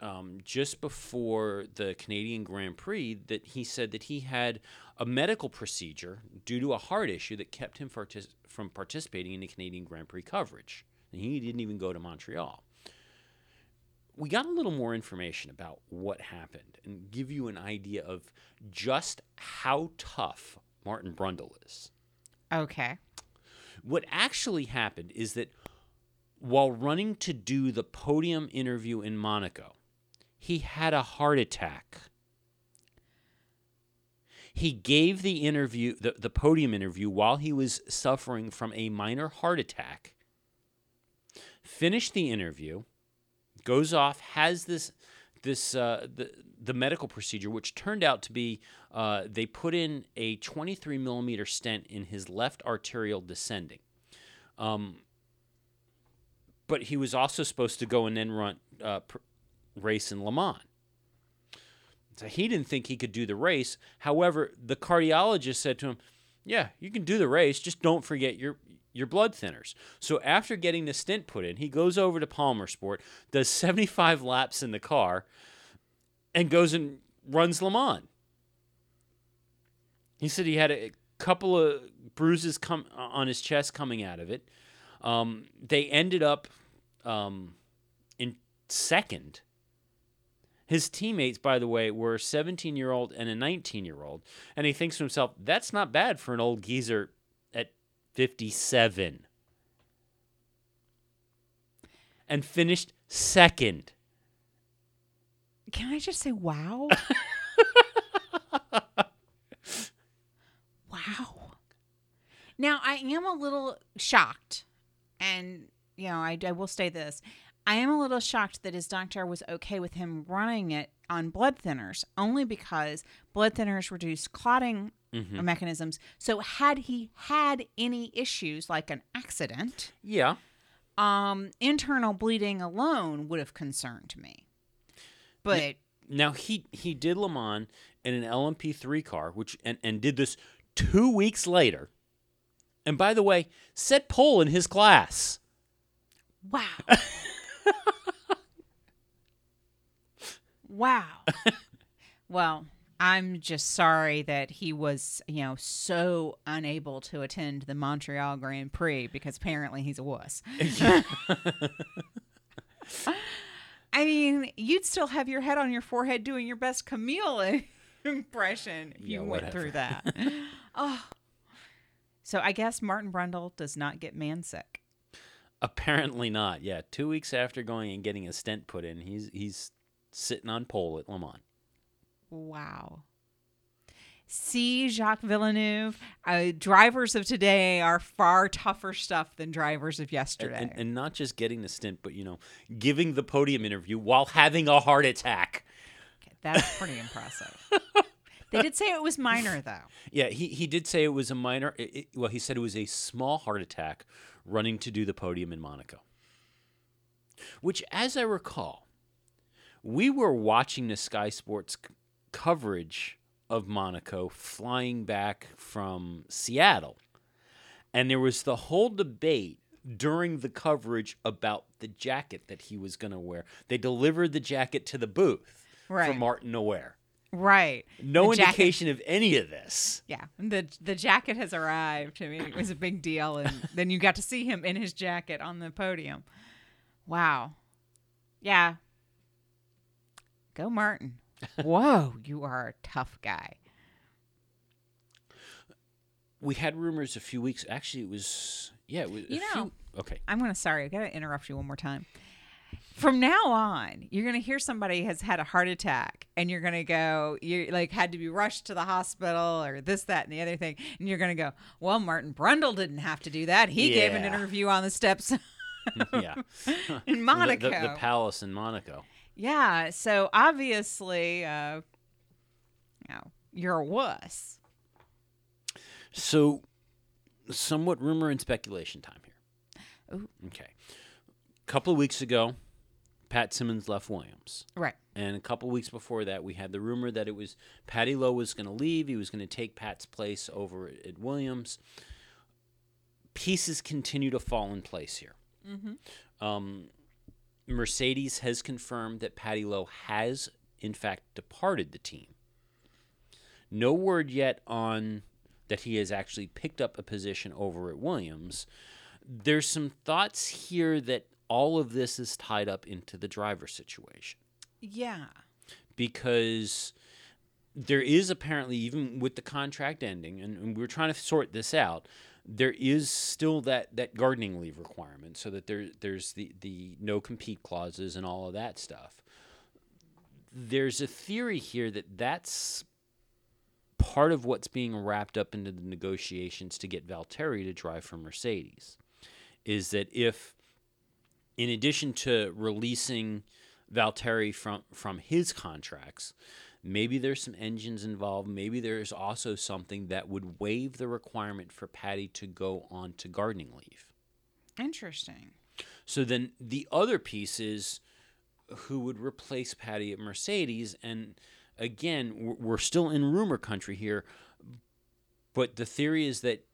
um, just before the Canadian Grand Prix that he said that he had a medical procedure due to a heart issue that kept him partic- from participating in the Canadian Grand Prix coverage. And he didn't even go to Montreal. We got a little more information about what happened and give you an idea of just how tough Martin Brundle is. Okay. What actually happened is that while running to do the podium interview in Monaco, he had a heart attack. He gave the interview, the, the podium interview, while he was suffering from a minor heart attack. Finished the interview, goes off, has this this uh, the the medical procedure, which turned out to be uh, they put in a 23 millimeter stent in his left arterial descending. Um, but he was also supposed to go and then run uh, pr- race in Le Mans. So he didn't think he could do the race. However, the cardiologist said to him, "Yeah, you can do the race. Just don't forget your your blood thinners." So after getting the stent put in, he goes over to Palmer Sport, does 75 laps in the car, and goes and runs Le Mans. He said he had a couple of bruises come on his chest coming out of it. Um, they ended up um, in second. His teammates, by the way, were a 17 year old and a 19 year old. And he thinks to himself, that's not bad for an old geezer at 57. And finished second. Can I just say wow? wow. Now, I am a little shocked, and, you know, I, I will say this. I am a little shocked that his doctor was okay with him running it on blood thinners, only because blood thinners reduce clotting Mm-hmm. mechanisms. So, had he had any issues like an accident, Yeah. um, internal bleeding alone would have concerned me. But Now he he did Le Mans in an LMP3 car, which and, and did this two weeks later. And by the way, set pole in his class. Wow. wow. well, I'm just sorry that he was, you know, so unable to attend the Montreal Grand Prix because apparently he's a wuss. I mean, you'd still have your head on your forehead doing your best Camille impression if Yeah, you went through that. oh. So I guess Martin Brundle does not get man sick. Apparently not. Yeah, two weeks after going and getting a stent put in, he's he's sitting on pole at Le Mans. Wow. See, Jacques Villeneuve, uh, drivers of today are far tougher stuff than drivers of yesterday. and, and not just getting the stint, but you know, giving the podium interview while having a heart attack. That's pretty impressive. they did say it was minor, though. Yeah, he, he did say it was a minor. It, it- well, he said it was a small heart attack running to do the podium in Monaco. Which, as I recall, we were watching the Sky Sports c- coverage of Monaco flying back from Seattle. And there was the whole debate during the coverage about the jacket that he was going to wear. They delivered the jacket to the booth for Martin to wear. Right. No The jacket- indication of any of this. Yeah, the the jacket has arrived. I mean, it was a big deal, and then you got to see him in his jacket on the podium. Wow. Yeah. Go Martin. Whoa, you are a tough guy. we had rumors a few weeks. Actually, it was yeah. It was a You few- know- okay. I'm gonna sorry, I gotta interrupt you one more time. From now on, you're gonna hear somebody has had a heart attack, and you're gonna go, you like had to be rushed to the hospital, or this, that, and the other thing, and you're gonna go, well, Martin Brundle didn't have to do that. He gave an interview on the steps yeah. in The- Monaco. The, the, palace in Monaco. Yeah, so obviously, uh, you know, you're a wuss. So, somewhat rumor and speculation time here. Ooh. Okay. A couple of weeks ago, Pat Symonds left Williams. Right. And a couple weeks before that, we had the rumor that it was Paddy Lowe was going to leave. He was going to take Pat's place over at, at Williams. Pieces continue to fall in place here. Um, Mercedes has confirmed that Paddy Lowe has, in fact, departed the team. No word yet on that he has actually picked up a position over at Williams. There's some thoughts here that all of this is tied up into the driver situation Yeah. because there is apparently even with the contract ending and, and we're trying to sort this out there is still that that gardening leave requirement so that there there's the the no compete clauses and all of that stuff there's a theory here that that's part of what's being wrapped up into the negotiations to get Valtteri to drive for Mercedes is that if in addition to releasing Valtteri from from his contracts, maybe there's some engines involved. Maybe there's also something that would waive the requirement for Paddy to go on to gardening leave. Interesting. So then the other piece is who would replace Paddy at Mercedes. And again, we're still in rumor country here, but the theory is that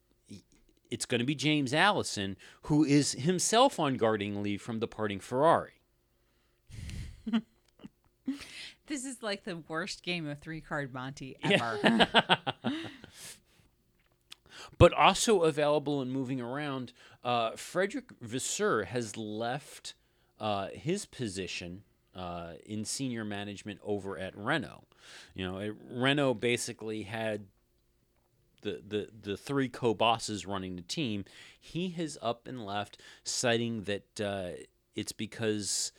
it's going to be James Allison, who is himself on gardening leave from departing Ferrari. This is like the worst game of three card Monty ever. but also available and moving around. Uh, Frederick Vasseur has left uh, his position uh, in senior management over at Renault. You know, it, Renault basically had the, the, the three co bosses running the team. He has up and left, citing that uh, it's because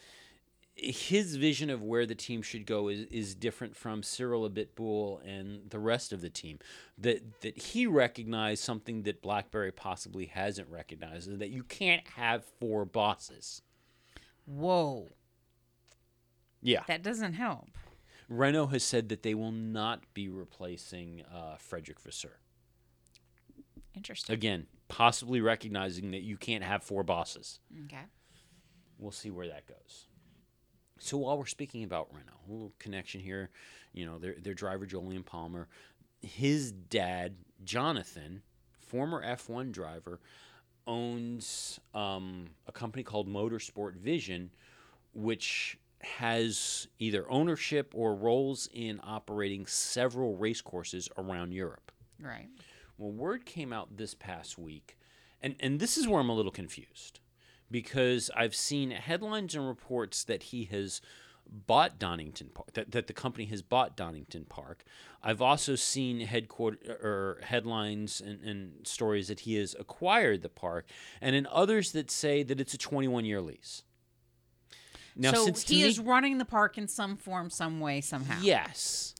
his vision of where the team should go is, is different from Cyril Abiteboul and the rest of the team. That that he recognized something that BlackBerry possibly hasn't recognized, is that you can't have four bosses. Whoa. Yeah. That doesn't help. Renault has said that they will not be replacing uh, Frederick Vasseur. Interesting. Again, possibly recognizing that you can't have four bosses. Okay. We'll see where that goes. So while we're speaking about Renault, a little connection here, you know, their their driver Jolyon Palmer, his dad Jonathan, former F1 driver, owns um, a company called Motorsport Vision, which has either ownership or roles in operating several race courses around Europe. Right. Well, word came out this past week, and, and this is where I'm a little confused because I've seen headlines and reports that he has bought Donington Park, that, that the company has bought Donington Park. I've also seen headquarter or headlines and, and stories that he has acquired the park, and in others that say that it's a 21 year lease. Now, so since he me- is running the park in some form, some way, somehow. Yes.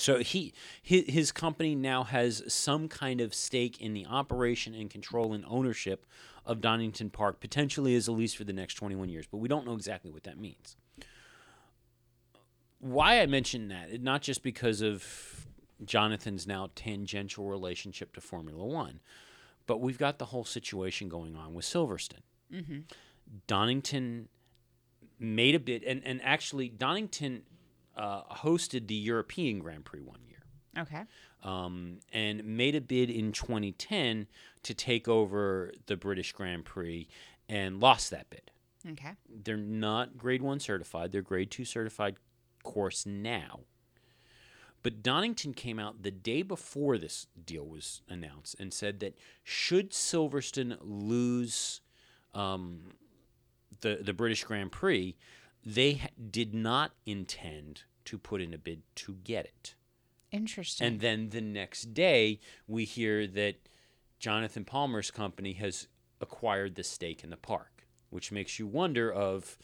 So he his, his company now has some kind of stake in the operation and control and ownership of Donington Park, potentially as a lease for the next 21 years, but we don't know exactly what that means. Why I mention that, not just because of Jonathan's now tangential relationship to Formula One, but we've got the whole situation going on with Silverstone. Mm-hmm. Donington made a bid, and, and actually, Donington uh, hosted the European Grand Prix one year Okay. um, and made a bid in 2010 to take over the British Grand Prix and lost that bid. Okay. They're not grade one certified, they're grade two certified course now. But Donington came out the day before this deal was announced and said that should Silverstone lose um, the the British Grand Prix, they ha- did not intend to put in a bid to get it. Interesting. And then the next day, we hear that Jonathan Palmer's company has acquired the stake in the park, which makes you wonder of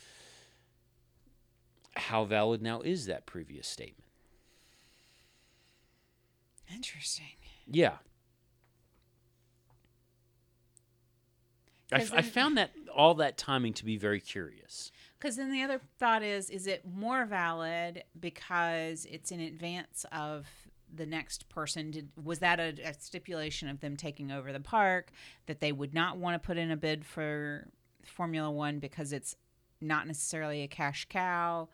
how valid now is that previous statement. Interesting. Yeah. I, 'Cause I found that all that timing to be very curious. Because then the other thought is, is it more valid because it's in advance of the next person? Did was that a, a stipulation of them taking over the park that they would not want to put in a bid for Formula One because it's not necessarily a cash cow?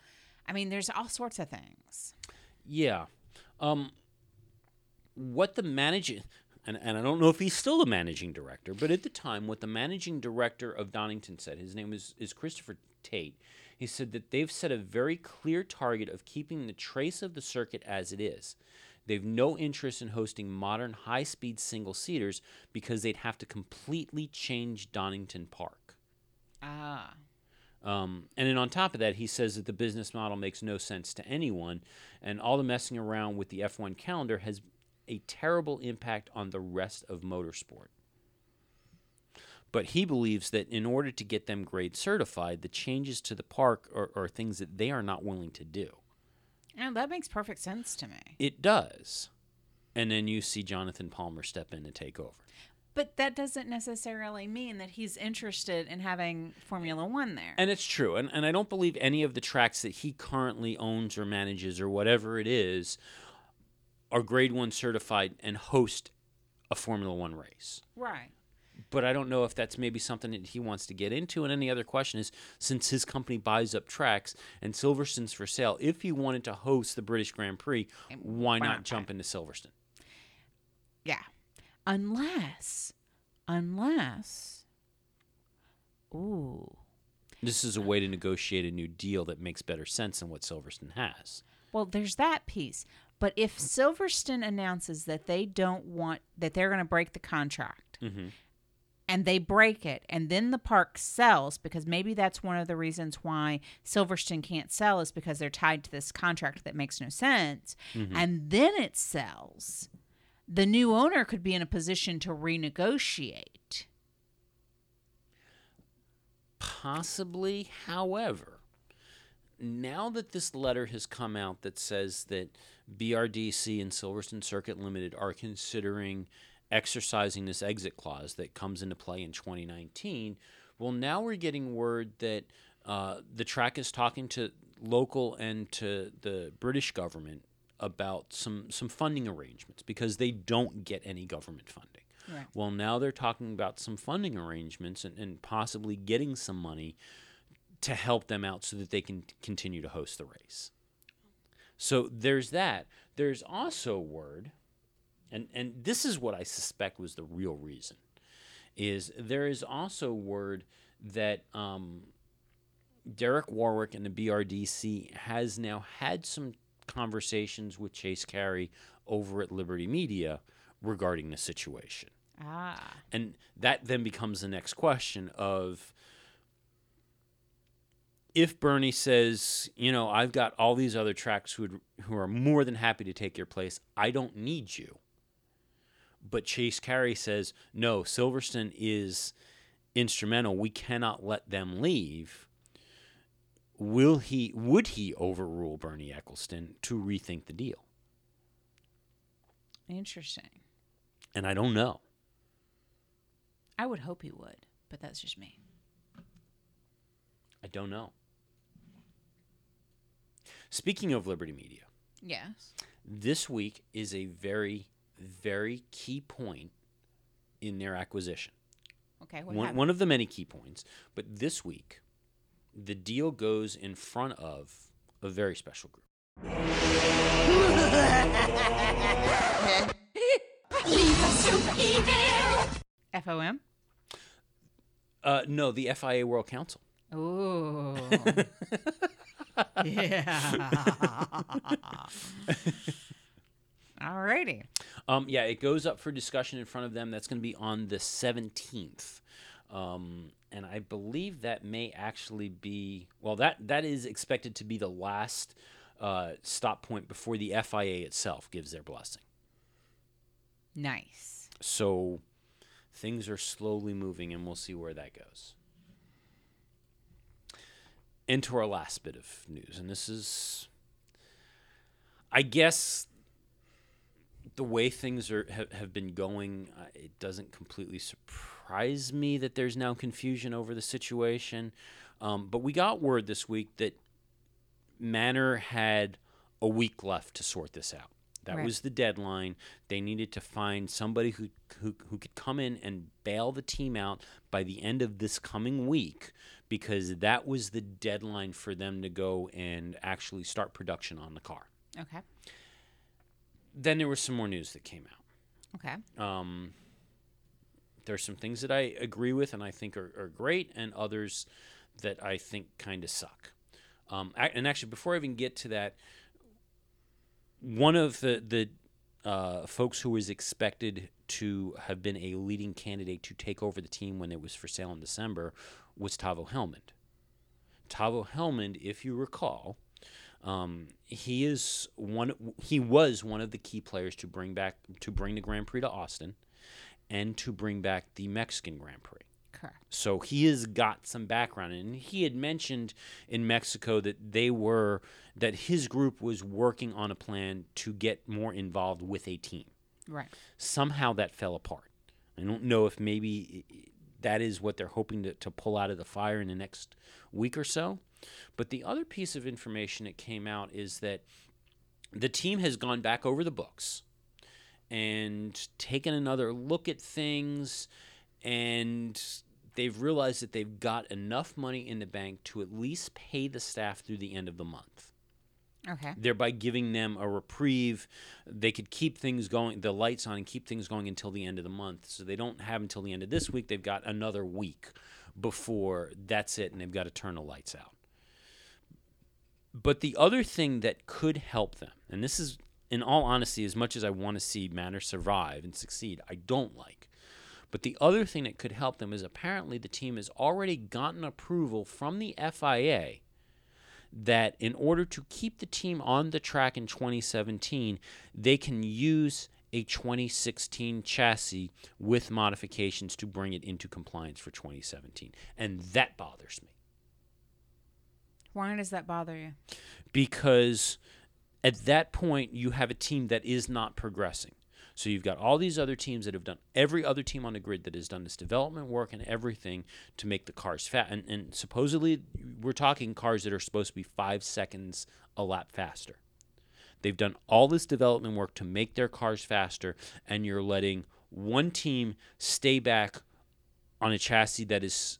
I mean, there's all sorts of things. Yeah. Um, what the managing, and, and I don't know if he's still the managing director, but at the time, what the managing director of Donington said, his name is, is Christopher Tate, he said that they've set a very clear target of keeping the trace of the circuit as it is. They've no interest in hosting modern high speed single seaters because they'd have to completely change Donington Park. Ah. Um, and then on top of that, he says that the business model makes no sense to anyone, and all the messing around with the F1 calendar has a terrible impact on the rest of motorsport. But he believes that in order to get them grade certified, the changes to the park are, are things that they are not willing to do. And that makes perfect sense to me. It does. And then you see Jonathan Palmer step in and take over. But that doesn't necessarily mean that he's interested in having Formula One there. And it's true. And, and I don't believe any of the tracks that he currently owns or manages or whatever it is are grade one certified and host a Formula One race. right. But I don't know if that's maybe something that he wants to get into. And any other question is since his company buys up tracks and Silverstone's for sale, if he wanted to host the British Grand Prix, why not not jump into Silverstone? Yeah. Unless, unless, ooh. This is a way to negotiate a new deal that makes better sense than what Silverstone has. Well, there's that piece. But if Silverstone announces that they don't want, that they're going to break the contract, mm-hmm. And they break it, and then the park sells, because maybe that's one of the reasons why Silverstone can't sell is because they're tied to this contract that makes no sense, mm-hmm. and then it sells, the new owner could be in a position to renegotiate. Possibly, however, now that this letter has come out that says that BRDC and Silverstone Circuit Limited are considering exercising this exit clause that comes into play in 2019, well, now we're getting word that uh, the track is talking to local and to the British government about some some funding arrangements because they don't get any government funding. Right. Well, now they're talking about some funding arrangements and, and possibly getting some money to help them out so that they can continue to host the race. So there's that. There's also word, and, and this is what I suspect was the real reason, is there is also word that um, Derek Warwick and the BRDC has now had some conversations with Chase Carey over at Liberty Media regarding the situation. Ah. And that then becomes the next question of if Bernie says, you know, I've got all these other tracks who would, who are more than happy to take your place, I don't need you. But Chase Carey says, no, Silverstone is instrumental. We cannot let them leave. Will he? Would he overrule Bernie Ecclestone to rethink the deal? Interesting. And I don't know. I would hope he would, but that's just me. I don't know. Speaking of Liberty Media, Yes. this week is a very, very key point in their acquisition. Okay. One, one of the many key points. But this week, the deal goes in front of a very special group. FOM? Uh, no, the FIA World Council. Ooh. yeah. Alrighty. Um, yeah, it goes up for discussion in front of them. That's going to be on the 17th. Um, and I believe that may actually be, well, that, that is expected to be the last uh, stop point before the FIA itself gives their blessing. Nice. So things are slowly moving, and we'll see where that goes. Into our last bit of news, and this is, I guess, the way things are have, have been going. Uh, it doesn't completely surprise me that there's now confusion over the situation. Um, but we got word this week that Manor had a week left to sort this out. That Right. was the deadline. They needed to find somebody who, who who could come in and bail the team out by the end of this coming week because that was the deadline for them to go and actually start production on the car. Okay. Then there was some more news that came out. Okay. Um, there's some things that I agree with and I think are, are great, and others that I think kind of suck. Um, and actually, before I even get to that, one of the the uh, folks who was expected to have been a leading candidate to take over the team when it was for sale in December was Tavo Hellmund. Tavo Hellmund, if you recall, um, he is one. He was one of the key players to bring back to bring the Grand Prix to Austin, and to bring back the Mexican Grand Prix. Correct. So he has got some background, and he had mentioned in Mexico that they were that his group was working on a plan to get more involved with a team. Right. Somehow that fell apart. I don't know if maybe that is what they're hoping to, to pull out of the fire in the next week or so. But the other piece of information that came out is that the team has gone back over the books and taken another look at things and they've realized that they've got enough money in the bank to at least pay the staff through the end of the month Okay. thereby giving them a reprieve. They could keep things going, the lights on, and keep things going until the end of the month. So they don't have until the end of this week. They've got another week before that's it, and they've got to turn the lights out. But the other thing that could help them, and this is, in all honesty, as much as I want to see Manor survive and succeed, I don't like. But the other thing that could help them is apparently the team has already gotten approval from the FIA that in order to keep the team on the track in 2017, they can use a 2016 chassis with modifications to bring it into compliance for 2017. And that bothers me Why does that bother you? because at that point, you have a team that is not progressing. So you've got all these other teams that have done every other team on the grid that has done this development work and everything to make the cars fat. And, and supposedly, we're talking cars that are supposed to be five seconds a lap faster. They've done all this development work to make their cars faster, and you're letting one team stay back on a chassis that is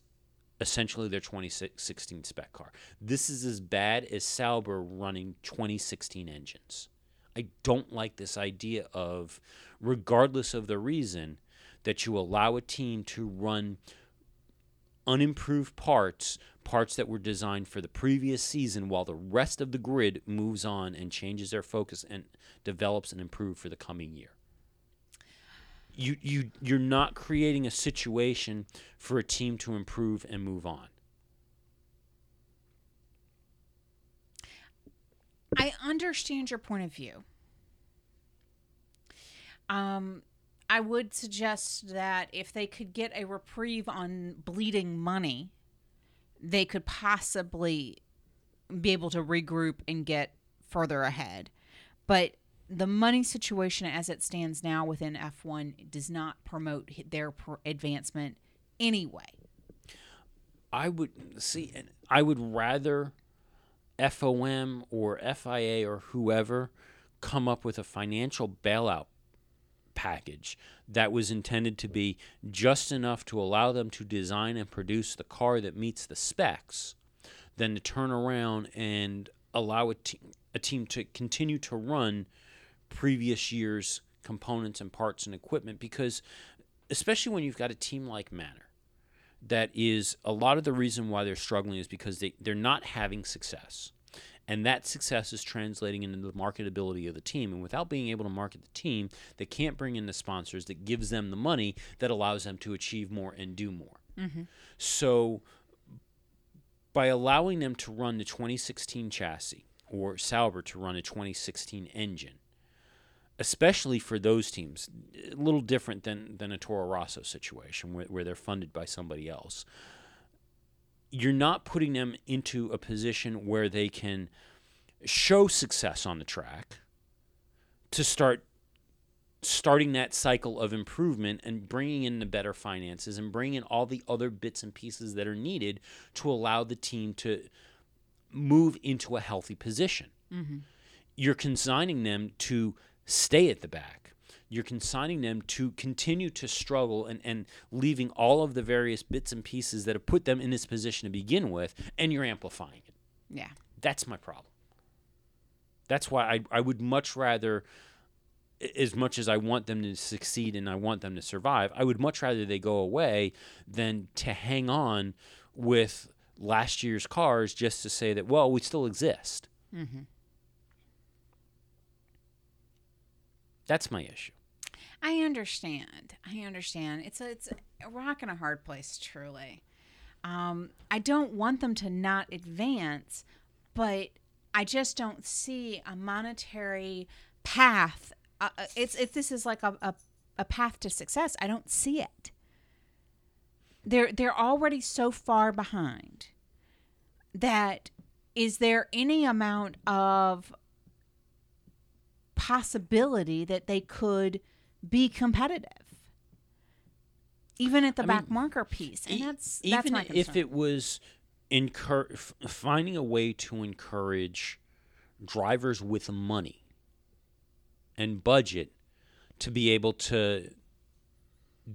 essentially their 2016 spec car. This is as bad as Sauber running 2016 engines. I don't like this idea of, regardless of the reason, that you allow a team to run unimproved parts, parts that were designed for the previous season, while the rest of the grid moves on and changes their focus and develops and improves for the coming year. You you you're not creating a situation for a team to improve and move on. I understand your point of view. Um, I would suggest that if they could get a reprieve on bleeding money, they could possibly be able to regroup and get further ahead. But the money situation as it stands now within F1 does not promote their advancement anyway. I would see, and I would rather FOM or FIA or whoever come up with a financial bailout package that was intended to be just enough to allow them to design and produce the car that meets the specs then to turn around and allow a, te- a team to continue to run previous year's components and parts and equipment because especially when you've got a team like Manor that is a lot of the reason why they're struggling is because they, they're not having success. And that success is translating into the marketability of the team. And without being able to market the team, they can't bring in the sponsors that gives them the money that allows them to achieve more and do more. Mm-hmm. So by allowing them to run the 2016 chassis or Sauber to run a 2016 engine, especially for those teams, a little different than, than a Toro Rosso situation where, where they're funded by somebody else. You're not putting them into a position where they can show success on the track to start starting that cycle of improvement and bringing in the better finances and bringing in all the other bits and pieces that are needed to allow the team to move into a healthy position. Mm-hmm. You're consigning them to stay at the back. You're consigning them to continue to struggle and, and leaving all of the various bits and pieces that have put them in this position to begin with, and you're amplifying it. Yeah. That's my problem. That's why I, I would much rather, as much as I want them to succeed and I want them to survive, I would much rather they go away than to hang on with last year's cars just to say that, well, we still exist. Mm-hmm. That's my issue. I understand. I understand. It's a it's a rock and a hard place, truly. Um, I don't want them to not advance, but I just don't see a monetary path. Uh, uh, it's if this is like a, a a path to success. I don't see it. They're they're already so far behind that is there any amount of possibility that they could be competitive even at the I back mean, marker piece and E- that's that's even if it was incur- f- finding a way to encourage drivers with money and budget to be able to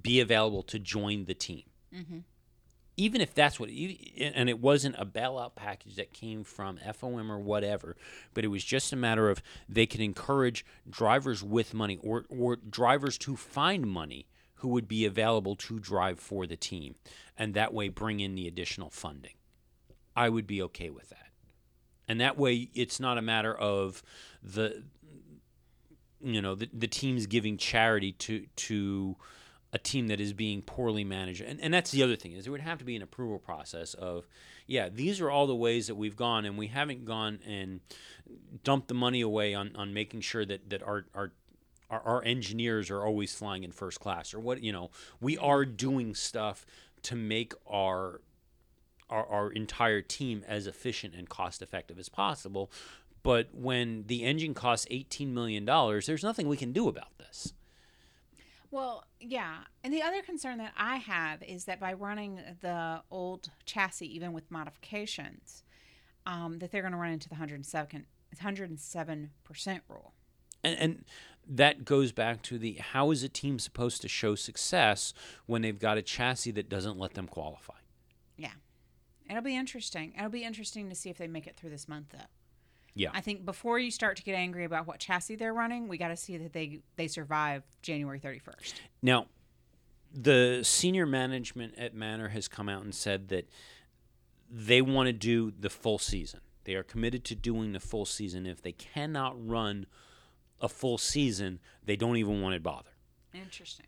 be available to join the team. Mm-hmm. Even if that's what, and it wasn't a bailout package that came from FOM or whatever, but it was just a matter of they could encourage drivers with money or, or drivers to find money who would be available to drive for the team, and that way bring in the additional funding. I would be okay with that. And that way, it's not a matter of the, you know, the, the teams giving charity to to a team that is being poorly managed. And, and that's the other thing is there would have to be an approval process of, yeah, these are all the ways that we've gone, and we haven't gone and dumped the money away on, on making sure that that our our our, our engineers are always flying in first class or what you know we are doing stuff to make our our, our entire team as efficient and cost effective as possible but when the engine costs 18 million dollars there's nothing we can do about this Well, yeah. And the other concern that I have is that by running the old chassis, even with modifications, um, that they're going to run into the 107, 107% rule. and, and that goes back to the how is a team supposed to show success when they've got a chassis that doesn't let them qualify Yeah. It'll be interesting. It'll be interesting to see if they make it through this month, though. Yeah I think before you start to get angry about what chassis they're running, we got to see that they they survive January 31st. Now, the senior management at Manor has come out and said that they want to do the full season. They are committed to doing the full season. If they cannot run a full season, they don't even want to bother. Interesting.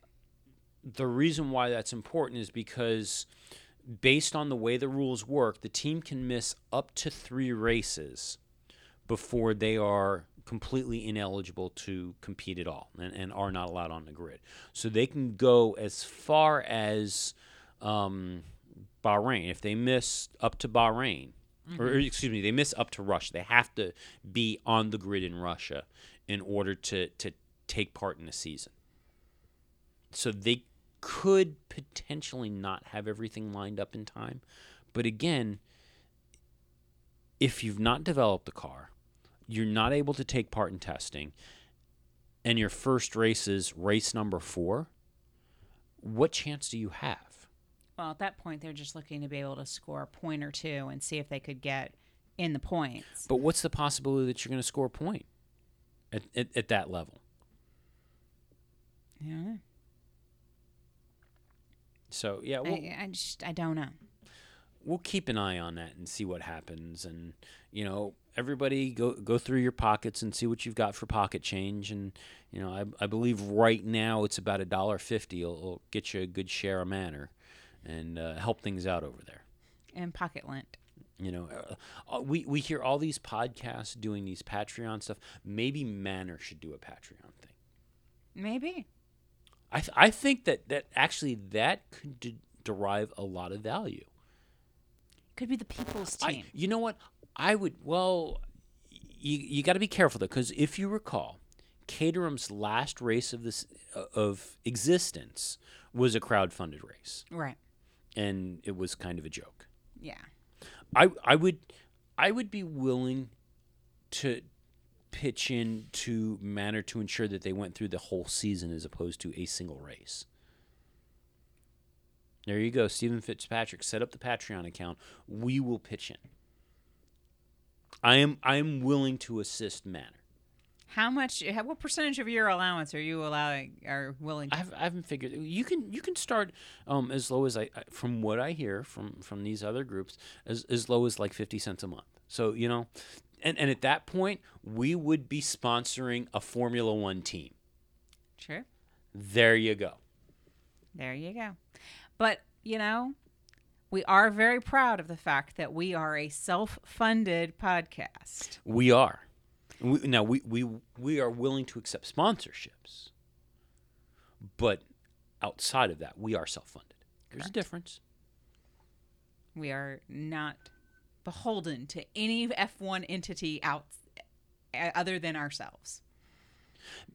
The reason why that's important is because based on the way the rules work, the team can miss up to 3 races before they are completely ineligible to compete at all and, and are not allowed on the grid. So they can go as far as um, Bahrain. If they miss up to Bahrain, or, or excuse me, they miss up to Russia, they have to be on the grid in Russia in order to, to take part in the season. So they could potentially not have everything lined up in time. But again, if you've not developed the car, you're not able to take part in testing, and your first race is race number four, what chance do you have? Well, at that point, they're just looking to be able to score a point or two and see if they could get in the points. But what's the possibility that you're going to score a point at, at, at that level? Yeah. So, yeah, we'll, I, I just I don't know. we'll keep an eye on that and see what happens. And, you know, everybody go, go through your pockets and see what you've got for pocket change. And, you know, I, I believe right now it's about a dollar fifty. It'll, get you a good share of Manor and uh, help things out over there. And pocket lint. You know, uh, we we hear all these podcasts doing these Patreon stuff. Maybe Manor should do a Patreon thing. Maybe. I th- I think that that actually that could d- derive a lot of value. Could be the people's I, team. you know what? I would. Well, you you got to be careful though, because if you recall, Caterham's last race of this uh, of existence was a crowd-funded race, right. and it was kind of a joke. Yeah. I I would I would be willing to pitch in to Manor to ensure that they went through the whole season as opposed to a single race. There you go, Stephen Fitzpatrick. Set up the Patreon account. We will pitch in. I am I am willing to assist Manor. How much? What percentage of your allowance are you allowing? Are willing? To, I've, I haven't figured. You can you can start um, as low as I I- from what I hear from from these other groups as as low as like fifty cents a month. So you know, and and at that point we would be sponsoring a Formula One team. sure. There you go. There you go. But you know, we are very proud of the fact that we are a self-funded podcast. We are. We, now we, we we are willing to accept sponsorships, but outside of that, we are self funded. There's a difference. We are not beholden to any F1 entity out other than ourselves.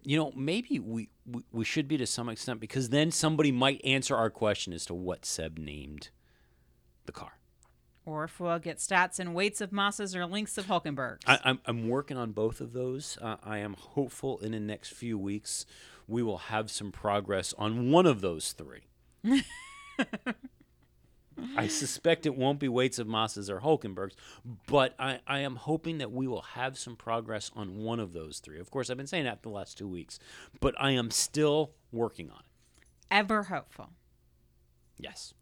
You know, maybe we, we, we should be to some extent because then somebody might answer our question as to what Seb named the car. Or if we'll get stats and weights of masses or lengths of Hulkenbergs. I, I'm, I'm working on both of those. Uh, I am hopeful in the next few weeks we will have some progress on one of those three. I suspect it won't be weights of masses or Hulkenbergs, but I, I am hoping that we will have some progress on one of those three. Of course, I've been saying that the last two weeks, but I am still working on it. Ever hopeful. Yes.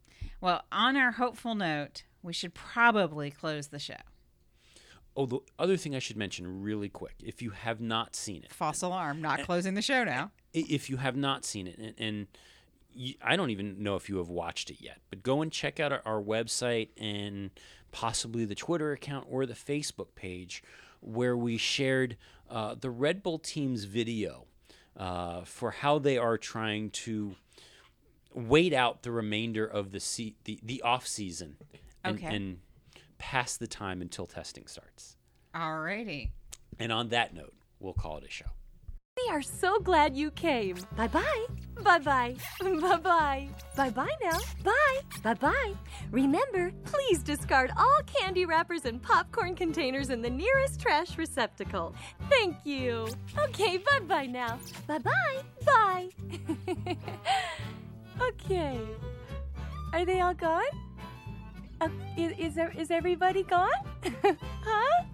Well, on our hopeful note, we should probably close the show. Oh, the other thing I should mention really quick if you have not seen it, False alarm, not closing the show now. if you have not seen it, and, and you, I don't even know if you have watched it yet, but go and check out our, our website and possibly the Twitter account or the Facebook page where we shared uh, the Red Bull team's video uh, for how they are trying to wait out the remainder of the se- the, the off season and, Okay. and pass the time until testing starts. Alrighty. And on that note, we'll call it a show. We are so glad you came. Bye bye. Bye bye. Bye bye. Bye bye now. Bye. Bye bye. Remember, please discard all candy wrappers and popcorn containers in the nearest trash receptacle. Thank you. Okay, bye bye now. Bye bye. Bye. Okay. Are they all gone? Uh, is, is, there, is everybody gone? huh?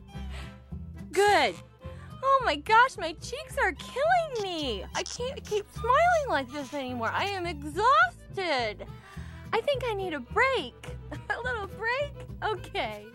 Good. Oh my gosh, my cheeks are killing me. I can't keep smiling like this anymore. I am exhausted. I think I need a break. a little break? Okay.